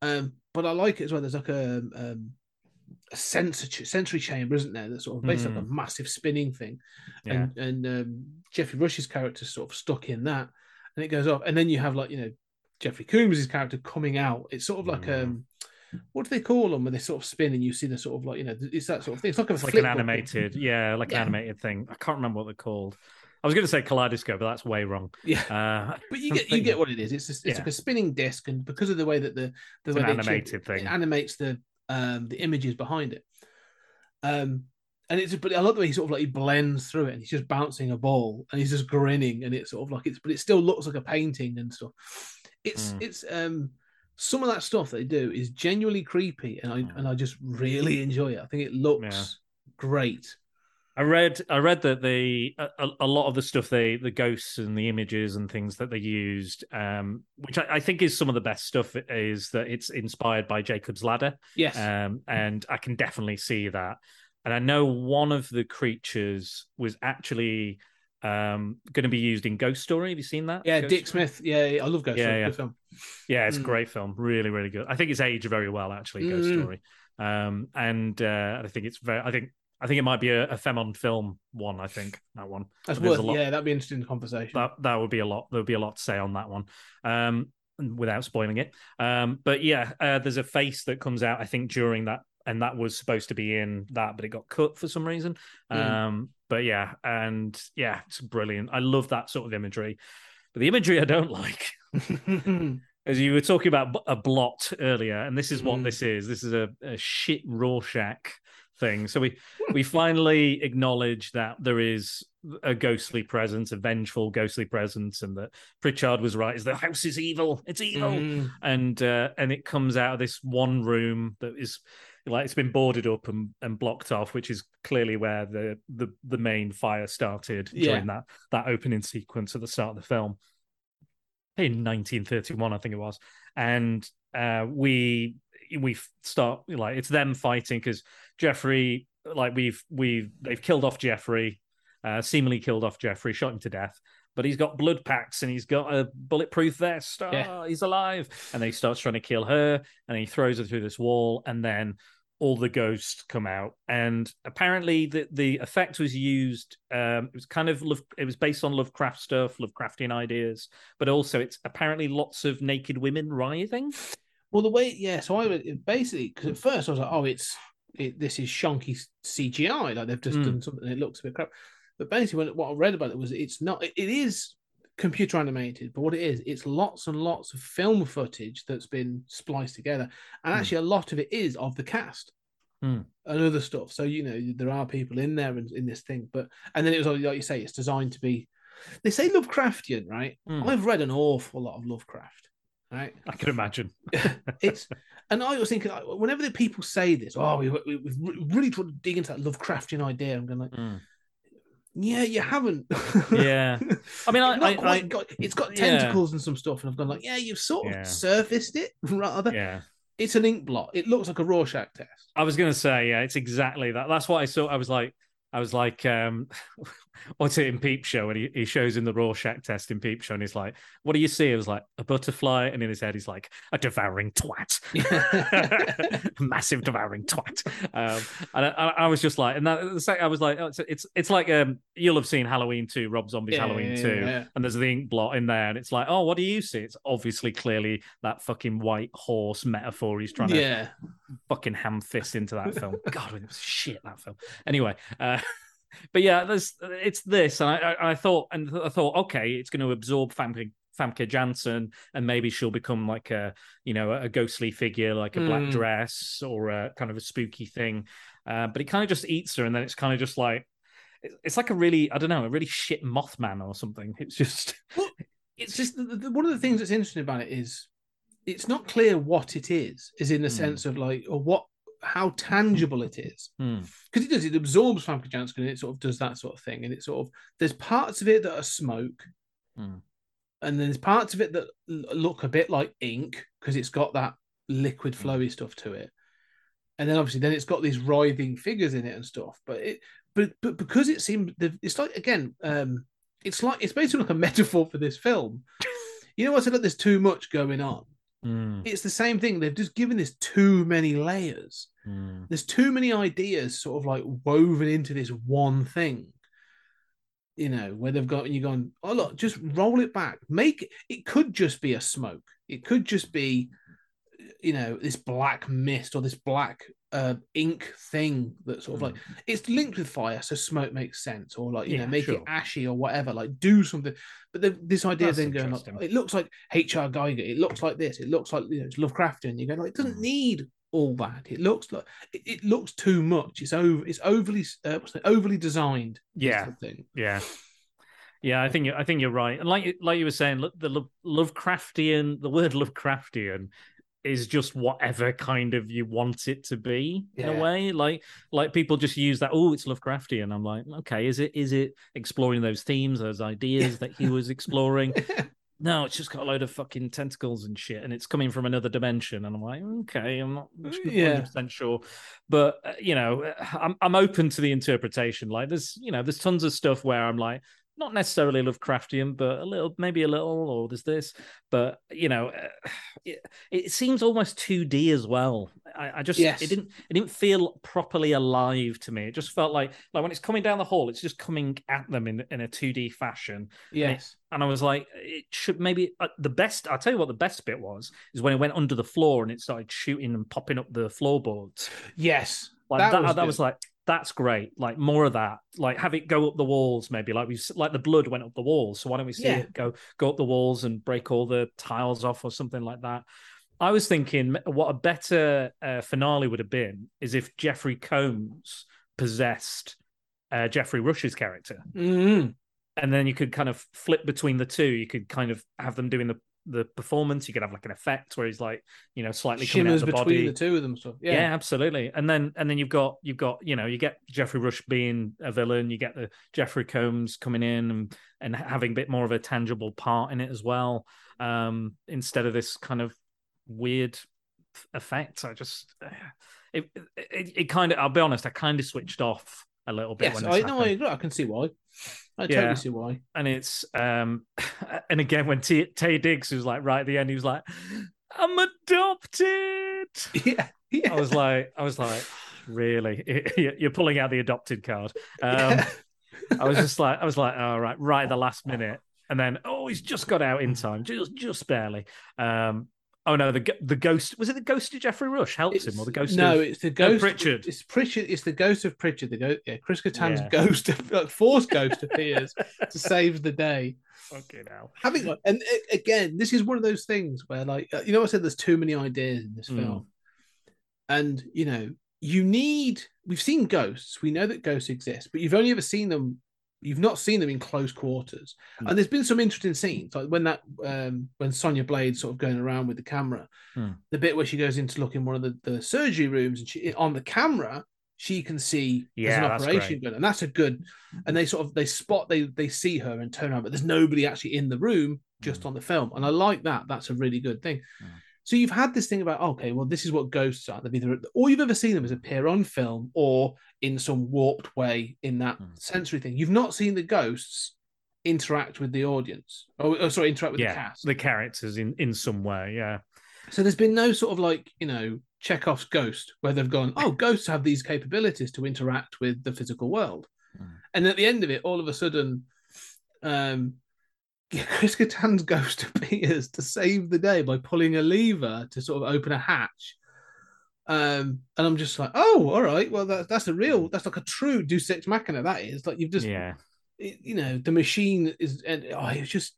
B: Um, but I like it as well. There's like a um, a sensory sensory chamber, isn't there? That's sort of basically like a massive spinning thing
C: Yeah.
B: and and um, Geoffrey Rush's character sort of stuck in that, and it goes off, and then you have like you know Jeffrey Combs' character coming out. It's sort of like
C: Mm.
B: um, what do they call them when they sort of spin and you see the sort of like you know it's that sort of thing. It's like a
C: It's like an animated, yeah, like
B: Yeah.
C: an animated thing. I can't remember what they're called. I was going to say kaleidoscope, but that's way wrong.
B: Yeah,
C: Uh,
B: but you get you get what it is. It's just, it's
C: Yeah.
B: like a spinning disc, and because of the way that the the way
C: an animated thing.
B: it animates the um the images behind it. Um, and it's but I love the way he sort of like he blends through it, and he's just bouncing a ball, and he's just grinning, and it's sort of like it's, but it still looks like a painting and stuff. It's
C: Mm.
B: it's um some of that stuff they do is genuinely creepy, and I and I just really enjoy it. I think it looks great.
C: I read I read that the a, a- a lot of the stuff they the ghosts and the images and things that they used, um, which I, I think is some of the best stuff, is that it's inspired by Jacob's Ladder,
B: Yes,
C: um, and I can definitely see that. And I know one of the creatures was actually um, going to be used in Ghost Story. Have you seen that?
B: yeah,
C: Ghost
B: Dick
C: Story?
B: Smith. Yeah, yeah, I love Ghost
C: Yeah,
B: Story.
C: yeah.
B: Good film.
C: Yeah, it's a
B: Mm.
C: great film. Really, really good. I think it's aged very well, actually. Ghost
B: Mm.
C: Story, um, and uh, I think it's very. I think I think it might be a, a Femon film one. I think that one.
B: That's worth.
C: a lot-
B: Yeah, that'd be interesting in conversation.
C: That that would be a lot. There would be a lot to say on that one. Um, without spoiling it. Um, but yeah, uh, there's a face that comes out. I think during that, and that was supposed to be in that, but it got cut for some reason.
B: Mm.
C: Um, but yeah, and yeah, it's brilliant. I love that sort of imagery. But the imagery I don't like as you were talking about a blot earlier, and this is what
B: Mm.
C: this is. This is a, a shit Rorschach thing. So we we finally acknowledge that there is a ghostly presence, a vengeful ghostly presence, and that Pritchard was right. Is the house is evil? It's evil,
B: Mm.
C: and uh, and it comes out of this one room that is like it's been boarded up and, and blocked off, which is clearly where the the the main fire started during that that opening sequence at the start of the film. In 1931 i think it was. And uh we we start like it's them fighting because geoffrey like we've we've they've killed off geoffrey uh seemingly killed off jeffrey shot him to death but he's got blood packs and he's got a bulletproof vest. Oh,
B: Yeah.
C: he's alive. And then he starts trying to kill her and he throws her through this wall and then all the ghosts come out. And apparently the, the effect was used, um, it was kind of, Love, it was based on Lovecraft stuff, Lovecraftian ideas, but also it's apparently lots of naked women writhing.
B: Well, the way, yeah. So I basically because at first I was like, oh, it's it, this is shonky CGI, like they've just
C: Mm.
B: done something. It looks a bit crap. But basically, when, what I read about it was it's not. It, is computer animated, but what it is, it's lots and lots of film footage that's been spliced together, and
C: Mm.
B: actually a lot of it is of the cast.
C: Mm.
B: And other stuff. So you know there are people in there in, in this thing, but and then it was like you say, it's designed to be. They say Lovecraftian, right?
C: Mm.
B: I've read an awful lot of Lovecraft, right?
C: I can imagine.
B: it's and I was thinking whenever the people say this, oh, we, we, we've really tried to dig into that Lovecraftian idea. I'm going like,
C: Mm.
B: Yeah, you haven't.
C: Yeah. I mean, I,
B: Not
C: I,
B: quite
C: I
B: got, it's got
C: yeah.
B: tentacles and some stuff, and I've gone like, yeah, you've sort of
C: Yeah.
B: surfaced it. Rather,
C: yeah.
B: it's an ink blot. It looks like a Rorschach test.
C: I was gonna say, yeah, it's exactly that. That's what I saw. I was like, I was like, um, what's it in Peep Show? And he, he shows in the Rorschach test in Peep Show, and he's like, "What do you see?" It was like, "A butterfly," and in his head, he's like, "A devouring twat, massive devouring twat." Um, and I, I- was just like, and that, the sec- I was like, oh, it's it's, it's like um, you'll have seen Halloween two, Rob Zombie's
B: Yeah,
C: Halloween
B: yeah,
C: two,
B: yeah.
C: and there's the ink blot in there, and it's like, oh, what do you see? It's obviously clearly that fucking white horse metaphor he's trying to
B: Yeah,
C: fucking ham fist into that film. God, it was shit that film. Anyway, uh, but yeah, there's it's this, and I, I, I thought, and I thought, okay, it's going to absorb Famke Famke Janssen, and maybe she'll become like a you know a ghostly figure, like a black
B: Mm.
C: dress or a kind of a spooky thing. Uh, but it kind of just eats her, and then it's kind of just like. It's like a really, I don't know, a really shit Mothman or something. It's just,
B: it's just one of the things that's interesting about it is it's not clear what it is, is in the
C: Hmm.
B: sense of like, or what, how tangible it is.
C: Hmm.
B: because it does it absorbs Famke Janssen and it sort of does that sort of thing and it sort of there's parts of it that are smoke
C: Hmm.
B: and then there's parts of it that look a bit like ink because it's got that liquid
C: Hmm.
B: flowy stuff to it and then obviously then it's got these writhing figures in it and stuff but it but but because it seemed it's like again um it's like it's basically like a metaphor for this film you know what I said like there's too much going on
C: Hmm.
B: it's the same thing they've just given this too many layers
C: Hmm.
B: there's too many ideas sort of like woven into this one thing you know where they've got and you're going oh look just roll it back make it could just be a smoke it could just be you know this black mist or this black uh ink thing that sort of like it's linked with fire so smoke makes sense or like you
C: Yeah,
B: know make
C: sure.
B: it ashy or whatever like do something but the, this idea
C: That's
B: then going like, it looks like hr giger it looks like this it looks like you know it's lovecraftian you go like it doesn't
C: Mm.
B: need all that it looks like it, it looks too much it's over it's overly uh, what's it, overly designed
C: Yeah.
B: sort of thing
C: Yeah, yeah. I think I think you're right. And like like you were saying, look, the Lo- Lovecraftian, the word Lovecraftian is just whatever kind of you want it to be in a way. Like like people just use that. Oh, it's Lovecraftian. I'm like, okay, is it is it exploring those themes, those ideas that he was exploring? No, it's just got a load of fucking tentacles and shit, and it's coming from another dimension. And I'm like, okay, I'm not
B: Yeah.
C: 100 percent sure, but uh, you know, uh, I'm I'm open to the interpretation. Like, there's you know, there's tons of stuff where I'm like, not necessarily Lovecraftian, but a little, maybe a little, or there's this, but you know, uh, it, it seems almost 2D as well. I, I just,
B: Yes.
C: it didn't, it didn't feel properly alive to me. It just felt like, like when it's coming down the hall, it's just coming at them in in a 2D fashion.
B: yes
C: And I was like, it should maybe uh, the best. I'll tell you what the best bit was is when it went under the floor and it started shooting and popping up the floorboards.
B: yes
C: Like that, that,
B: good.
C: was like that's great. Like more of that. Like have it go up the walls, maybe. Like we like the blood went up the walls. So why don't we see
B: Yeah.
C: it go go up the walls and break all the tiles off or something like that? I was thinking what a better uh, finale would have been is if Jeffrey Combs possessed uh, Geoffrey Rush's character
B: Mhm.
C: and then you could kind of flip between the two. You could kind of have them doing the the performance. You could have like an effect where he's like, you know, slightly coming out of the
B: between
C: body.
B: the two of them stuff
C: Yeah.
B: yeah,
C: absolutely. And then and then you've got you've got you know you get Geoffrey Rush being a villain. You get the Jeffrey Combs coming in and and having a bit more of a tangible part in it as well. Um, instead of this kind of weird effect. I just it it, it kind of I'll be honest. I kind of switched off a little bit.
B: Yes,
C: when
B: I no, I agree. I can see why. I
C: Yeah.
B: totally see why.
C: and it's um and again when T- Taye Diggs was like right at the end he was like i'm adopted
B: Yeah, yeah.
C: i was like i was like really you're pulling out the adopted card um i was just like i was like all right right at the last minute and then oh he's just got out in time just just barely um oh no the the ghost was it the ghost of geoffrey rush helps him or the ghost
B: no,
C: of
B: it's the ghost
C: Pritchard.
B: It's Pritchard. It's the ghost of Pritchard. The ghost. Yeah, Chris Kattan's
C: Yeah.
B: ghost, like force ghost, appears to save the day.
C: okay now
B: Having and again, this is one of those things where, like, uh, you know, I said there's too many ideas in this
C: Mm.
B: film, and you know, you need. We've seen ghosts. We know that ghosts exist, but you've only ever seen them. You've not seen them in close quarters,
C: Mm.
B: and there's been some interesting scenes, like when that um, when Sonya Blade sort of going around with the camera,
C: Mm.
B: the bit where she goes in to look in one of the, the surgery rooms, and she on the camera she can see
C: Yeah,
B: an operation going, and that's a good. And they sort of they spot they they see her and turn around, but there's nobody actually in the room, just
C: Mm.
B: on the film, and I like that. That's a really good thing. So you've had this thing about okay, well, this is what ghosts are. They've either all you've ever seen them is appear on film or in some warped way in that
C: Mm.
B: sensory thing. You've not seen the ghosts interact with the audience, or, or sorry, interact with
C: yeah
B: the cast.
C: the characters in in some way yeah
B: So there's been no sort of like, you know, Chekhov's ghost where they've gone, oh, ghosts have these capabilities to interact with the physical world.
C: Mm.
B: And at the end of it, all of a sudden, um, Chris Kattan's ghost appears to save the day by pulling a lever to sort of open a hatch. Um, and I'm just like, oh, all right, well, that's that's a real, that's like a true Deus Ex Machina. That is like you've just,
C: yeah
B: it- you know, the machine is, and oh, it's just.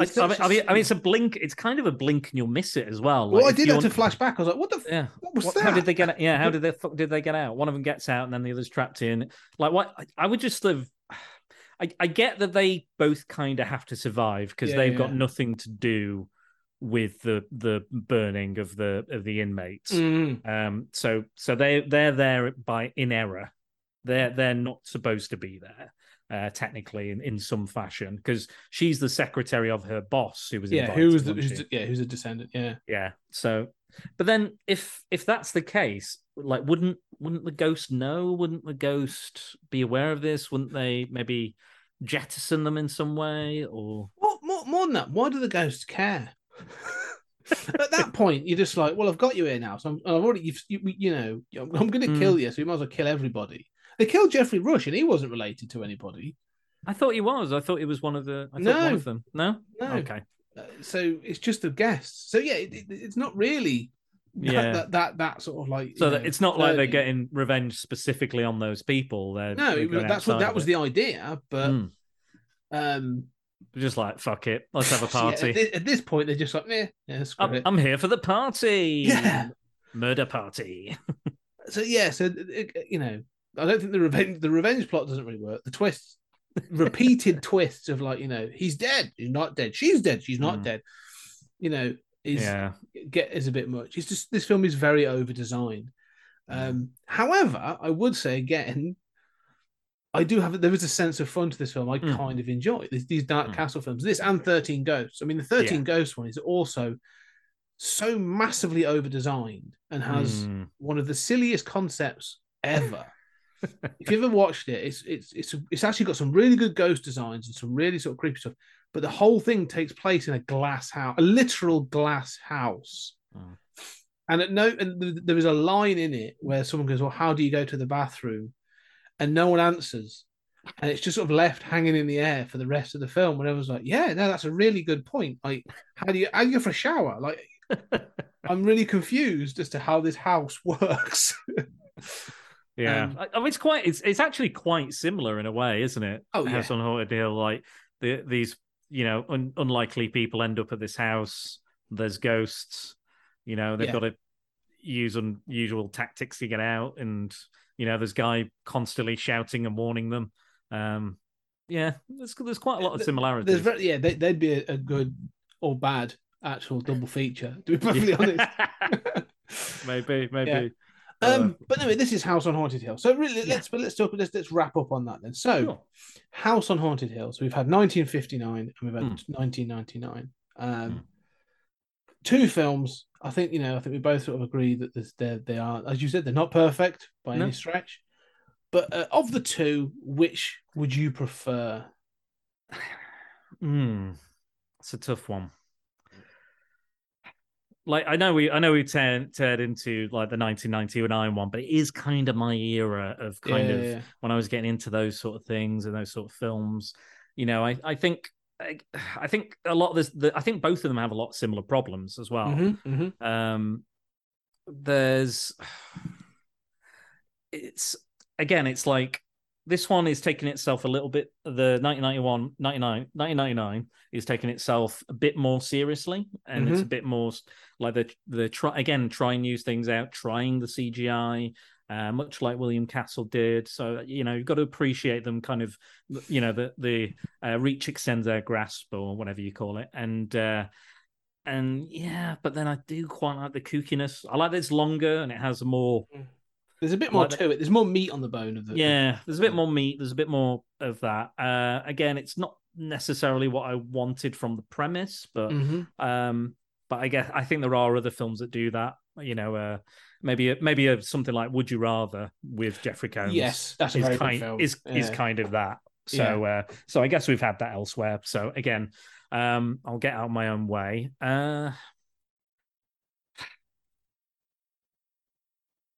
C: I,
B: It's
C: I,
B: not
C: mean, I mean,
B: just-
C: I mean, it's a blink. It's kind of a blink, and you'll miss it as well.
B: well, I did have to
C: want-
B: flash back. I was like, what the, f-
C: Yeah,
B: what was
C: What-
B: that?
C: How did they get? out- Yeah, how did they? fuck Did they get out? One of them gets out, and then the other's trapped in. Like, what? I, I would just have. I, I get that they both kind of have to survive because
B: Yeah,
C: they've got nothing to do with the the burning of the of the inmates.
B: Mm.
C: Um, so so they they're there by in error. They're they're not supposed to be there. Uh, technically, in, in some fashion, because she's the secretary of her boss, who was
B: yeah, who was the, who's yeah, who's a descendant? Yeah,
C: Yeah. So, but then if if that's the case, like, wouldn't wouldn't the ghost know? Wouldn't the ghost be aware of this? Wouldn't they maybe jettison them in some way? Or
B: more, more, more than that, why do the ghosts care? At that point, you're just like, well, I've got you here now, so I'm, I've already, you've, you, you know, I'm, I'm going to
C: Mm.
B: kill you, so you might as well kill everybody. They killed Geoffrey Rush, and he wasn't related to anybody.
C: I thought he was. I thought he was one of the. I thought
B: No.
C: one of them. No.
B: No.
C: Okay.
B: Uh, so it's just the guests. So yeah, it, it- it's not really
C: Yeah.
B: that, that that sort of like.
C: So that
B: know,
C: it's not like they're getting revenge specifically on those people. They're
B: No,
C: they're
B: it was, that's what that was
C: it.
B: the idea, but
C: Mm.
B: um,
C: just like fuck it. Let's have a
B: yeah,
C: party.
B: at, thi- at this point, they're just like, yeah, yeah, screw
C: I'm,
B: it.
C: I'm here for the party.
B: Yeah.
C: Murder party.
B: so yeah, so you know, I don't think the revenge the revenge plot doesn't really work. The twists, repeated twists of like, you know, he's dead, he's not dead, she's dead, she's not
C: Mm.
B: dead. You know, is
C: yeah.
B: get is a bit much. It's just this film is very over designed. Um, however, I would say again, I do have there is a sense of fun to this film. I
C: Mm.
B: kind of enjoy these, these Dark
C: Mm.
B: Castle films. This and Thirteen Ghosts. I mean, the Thirteen
C: Yeah.
B: Ghosts one is also so massively over designed and has
C: Mm.
B: one of the silliest concepts ever. if you ever watched it, it's it's it's it's actually got some really good ghost designs and some really sort of creepy stuff. But the whole thing takes place in a glass house, a literal glass house.
C: Mm.
B: And at no, and th- there is a line in it where someone goes, "Well, how do you go to the bathroom?" And no one answers, and it's just sort of left hanging in the air for the rest of the film. And everyone's like, "Yeah, no, that's a really good point. Like, how do you how do you go for a shower? Like, I'm really confused as to how this house works."
C: Yeah,
B: Um,
C: I, I mean, it's quite. It's it's actually quite similar in a way, isn't it?
B: Oh, yeah.
C: House on Haunted Hill. Like the, these, you know, un, unlikely people end up at this house. There's ghosts. You know, they've
B: Yeah.
C: got to use unusual tactics to get out, and you know, there's guy constantly shouting and warning them. Um, yeah, there's there's quite a lot of
B: There's
C: similarities.
B: very, yeah, they, they'd be a, a good or bad actual double feature. To be perfectly honest.
C: maybe, maybe.
B: Yeah.
C: Uh,
B: Um, but anyway, this is House on Haunted Hill. So really, let's but let's talk. Let's let's wrap up on that then. So,
C: Sure.
B: House on Haunted Hill. So we've had 1959 and we've had
C: Hmm.
B: 1999. Um, two films. I think you know. I think we both sort of agree that they they are, as you said, they're not perfect by
C: No.
B: any stretch. But uh, of the two, which would you prefer?
C: Hmm, it's a tough one. Like I know we, I know we turned turned into like the 1999 one, but it is kind of my era of kind
B: Yeah,
C: of
B: yeah.
C: when I was getting into those sort of things and those sort of films. You know, I I think I, I think a lot of this. The, I think both of them have a lot of similar problems as well.
B: Mhm, mhm.
C: Um, there's it's again, it's like this one is taking itself a little bit. The 1991, 99, 1999 is taking itself a bit more seriously, and it's a
B: Mhm.
C: bit more like the the try again trying new things out, trying the CGI. Uh, much like William Castle did, so you know you've got to appreciate them. Kind of, you know, the the uh, reach extends their grasp or whatever you call it, and uh, and yeah, but then I do quite like the kookiness. I like that it's longer and it has more.
B: There's a bit more
C: Like
B: to it. There's more meat on the bone of the.
C: Yeah, there's a bit more meat. There's a bit more of that. Uh, again, it's not necessarily what I wanted from the premise, but
B: Mhm.
C: um, but I guess I think there are other films that do that. You know, uh, maybe maybe a, something like Would You Rather with Jeffrey Combs.
B: Yes, that's a
C: is kind
B: film.
C: is is kind of that. So uh, so I guess we've had that elsewhere. So again, um, I'll get out of my own way. Uh,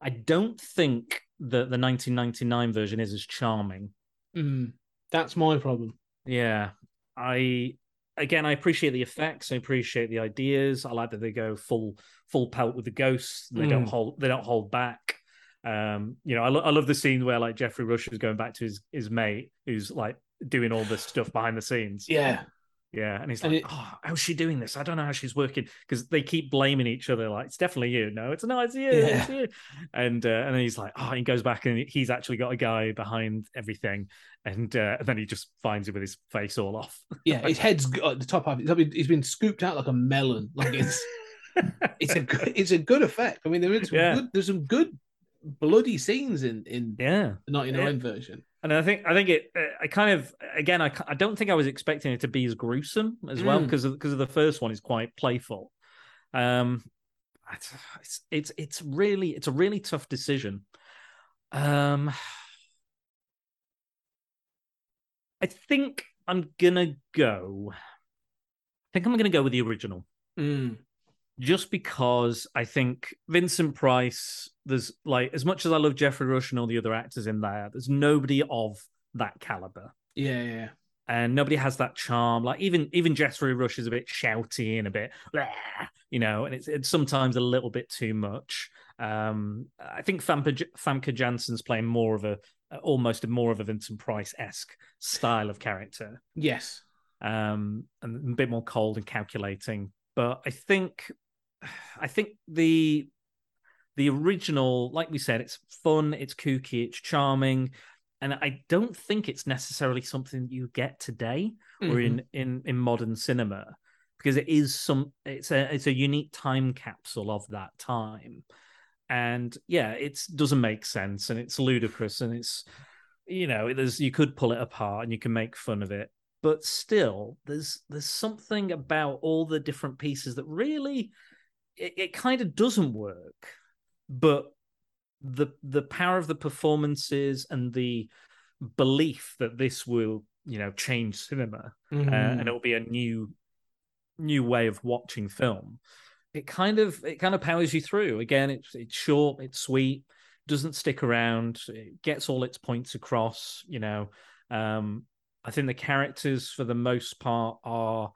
C: I don't think that the 1999 version is as charming.
B: Mm, that's my problem.
C: Yeah, I again I appreciate the effects. I appreciate the ideas. I like that they go full full pelt with the ghosts. They don't
B: Mm.
C: hold they don't hold back. Um, you know, I, lo- I love the scene where like Geoffrey Rush is going back to his his mate who's like doing all this stuff behind the scenes.
B: Yeah.
C: Yeah, and he's
B: And
C: like,
B: it-
C: "Oh, how's she doing this? I don't know how she's working." Because they keep blaming each other. Like, it's definitely you. No, it's no, it's you.
B: Yeah.
C: It's you. And uh, and then he's like, "Oh," he goes back and he's actually got a guy behind everything, and, uh, and then he just finds him with his face all off.
B: Yeah, his head's got the top half. He's been, he's been scooped out like a melon. Like it's it's a good, it's a good effect. I mean, there is
C: Yeah.
B: good, there's some good bloody scenes in in
C: yeah,
B: the '99 version.
C: and I think I think it. Uh, I kind of again, I, I don't think I was expecting it to be as gruesome as well
B: Mm.
C: because of, because of the first one is quite playful. Um, it's it's it's it's really it's a really tough decision. Um, I think I'm gonna go. I think I'm gonna go with the original
B: Mm.
C: Just because I think Vincent Price, there's like as much as I love Geoffrey Rush and all the other actors in there, there's nobody of that caliber.
B: Yeah, yeah.
C: And nobody has that charm. Like even even Geoffrey Rush is a bit shouty and a bit, you know, and it's it's sometimes a little bit too much. Um, I think Famke, Famke Janssen's playing more of a almost a more of a Vincent Price esque style of character
B: Yes.
C: um, and a bit more cold and calculating. But I think, I think the the original, like we said, it's fun, it's kooky, it's charming, and I don't think it's necessarily something you get today or in mm-hmm. in in modern cinema because it is some it's a it's a unique time capsule of that time. And yeah it doesn't make sense and it's ludicrous and it's you know there's you could pull it apart and you can make fun of it but still there's there's something about all the different pieces that really it, it kind of doesn't work but the the power of the performances and the belief that this will you know change cinema uh,
B: Mhm.
C: and it'll be a new new way of watching film it kind of it kind of powers you through again it's it's short it's sweet doesn't stick around it gets all its points across you know um i think the characters for the most part are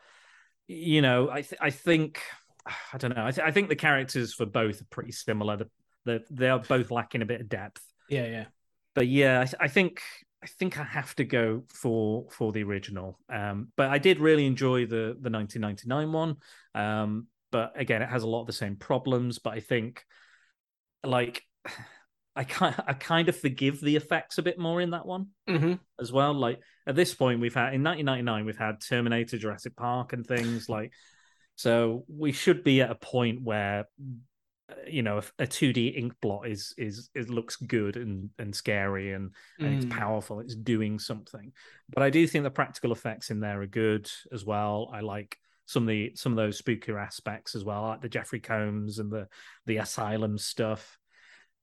C: you know i th- i think i don't know I, th- I think the characters for both are pretty similar the, the, they are both lacking a bit of depth
B: Yeah, yeah.
C: but yeah, I, th- I think I think I have to go for for the original. Um, but I did really enjoy the the 1999 one. Um, but again, it has a lot of the same problems. But I think like I kind I kind of forgive the effects a bit more in that one
B: hmm
C: as well. Like at this point, we've had in 1999 we've had Terminator, Jurassic Park, and things like. So we should be at a point where you know a, a 2D ink blot is is it looks good and and scary and and
B: Mm.
C: it's powerful. It's doing something. But I do think the practical effects in there are good as well. I like some of the some of those spookier aspects as well, like the Jeffrey Combs and the the asylum stuff.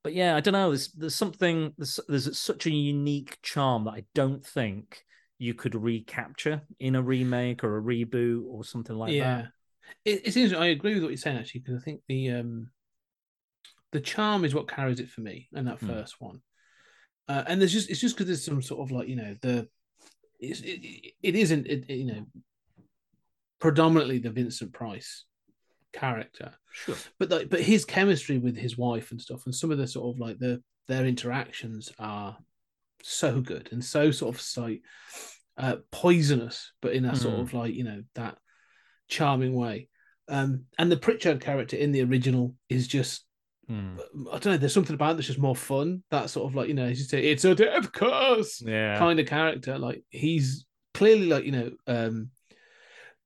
C: But yeah, I don't know. There's there's something there's, there's such a unique charm that I don't think you could recapture in a remake or a reboot or something like
B: yeah.
C: that.
B: It, it's interesting. I agree with what you're saying actually because I think the um the charm is what carries it for me in that
C: Hmm.
B: first one. Uh, and there's just it's just because there's some sort of like you know the it's, it, it isn't it, you know predominantly the Vincent Price character,
C: Sure.
B: but like but his chemistry with his wife and stuff and some of the sort of like the their interactions are so good and so sort of like uh, poisonous, but in a sort
C: Mm.
B: of like you know that charming way. Um, and the Pritchard character in the original is just
C: Hmm.
B: I don't know. There's something about it that's just more fun. That sort of like you know, as you say, it's a death curse
C: Yeah.
B: kind of character. Like he's clearly like you know, um,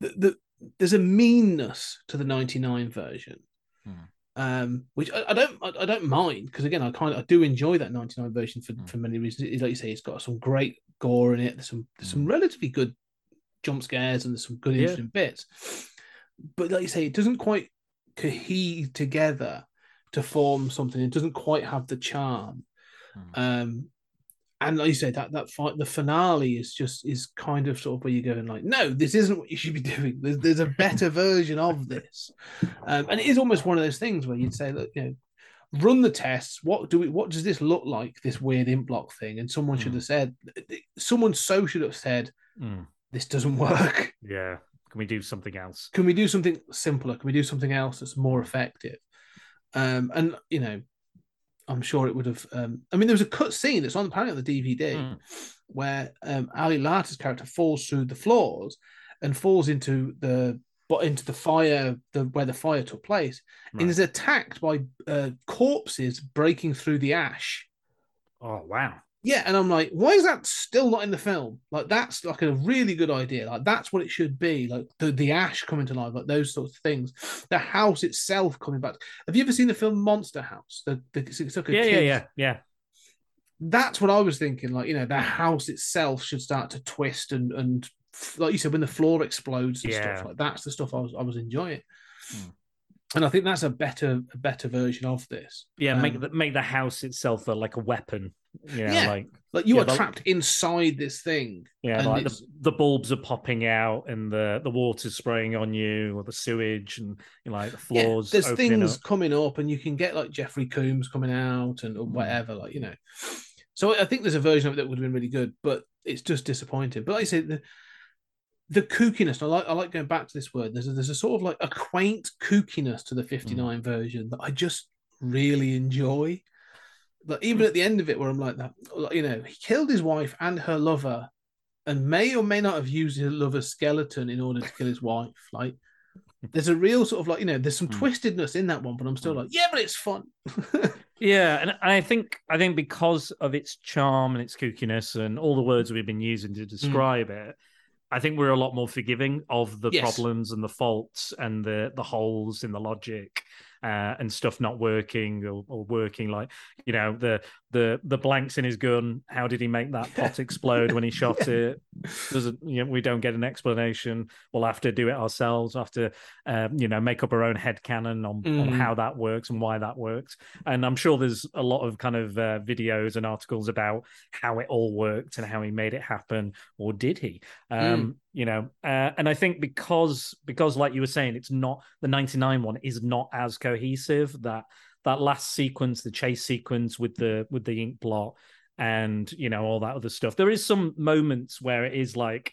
B: the, the there's a meanness to the '99 version,
C: Hmm.
B: um, which I, I don't I, I don't mind because again I kind of I do enjoy that '99 version for
C: Hmm.
B: for many reasons. Like you say, it's got some great gore in it. There's some there's some relatively good jump scares and there's some good.
C: Yeah.
B: interesting bits. But like you say, it doesn't quite cohere together to form something. It doesn't quite have the charm.
C: Hmm.
B: Um, and like you say, that that fight, the finale is just is kind of sort of where you're going like, no, this isn't what you should be doing. There's, there's a better version of this, um, and it is almost one of those things where you'd say, look, you know, run the tests. What do we? What does this look like? This weird int block thing? And someone should
C: Hmm.
B: have said, someone so should have said,
C: Hmm.
B: This doesn't work.
C: Yeah. Can we do something else?
B: Can we do something simpler? Can we do something else that's more effective? Um, and you know, I'm sure it would have. Um, I mean, there was a cut scene that's on apparently on the DVD
C: Mm.
B: where um, Ali Larter's character falls through the floors and falls into the but into the fire, the where the fire took place,
C: Right.
B: and is attacked by uh, corpses breaking through the ash.
C: Oh wow.
B: Yeah, and I'm like, why is that still not in the film? Like, that's like a really good idea. Like, that's what it should be. Like the, the ash coming to life, like those sorts of things. The house itself coming back. Have you ever seen the film Monster House? The, the it's like a
C: Yeah, yeah, yeah, yeah.
B: That's what I was thinking. Like, you know, the house itself should start to twist and and like you said, when the floor explodes and
C: Yeah.
B: stuff like that's the stuff I was I was enjoying.
C: Hmm.
B: And I think that's a better a better version of this.
C: Yeah, make
B: Um,
C: the make the house itself a, like a weapon. You know,
B: Yeah.
C: like
B: Like you
C: Yeah,
B: are
C: the-
B: trapped inside this thing.
C: yeah,
B: and
C: like the, the bulbs are popping out and the the water's spraying on you or the sewage and you know, like the
B: Yeah,
C: floors.
B: there's things
C: up.
B: coming up, and you can get like Jeffrey Combs coming out and
C: Hmm.
B: or whatever, like you know. So I think there's a version of it that would have been really good, but it's just disappointing. But like I say, the the kookiness. I like I like going back to this word. There's a, there's a sort of like a quaint kookiness to the
C: Hmm.
B: 59 version that I just really enjoy. Like even at the end of it, where I'm like that, you know, he killed his wife and her lover, and may or may not have used his lover's skeleton in order to kill his wife. Like there's a real sort of like you know, there's some
C: Hmm.
B: twistedness in that one, but I'm still like, yeah, but it's fun.
C: Yeah, and I think I think because of its charm and its kookiness and all the words we've been using to describe it, I think we're a lot more forgiving of the
B: Yes.
C: problems and the faults and the the holes in the logic uh, and stuff not working or, or working. Like you know the the the blanks in his gun. How did he make that pot explode when he shot it? Doesn't you know, we don't get an explanation. We'll have to do it ourselves. We'll have to um, you know make up our own head canon on, on
B: Mm.
C: how that works and why that works. And I'm sure there's a lot of kind of uh, videos and articles about how it all worked and how he made it happen, or did he? Um, You know, uh, and I think because because like you were saying, it's not the '99 one is not as cohesive. That that last sequence, the chase sequence with the with the ink blot, and you know all that other stuff. There is some moments where it is like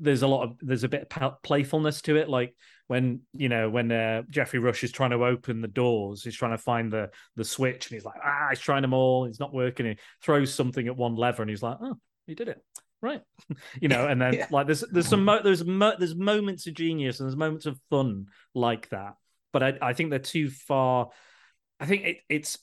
C: there's a lot of there's a bit of playfulness to it. Like when you know when uh, geoffrey rush is trying to open the doors he's trying to find the the switch and he's like ah he's trying them all. It's not working. He throws something at one lever and he's like oh he did it. Right. You know and then
B: Yeah.
C: like there's there's some mo- there's mo- there's moments of genius and there's moments of fun like that. But i, I think they're too far i think it, it's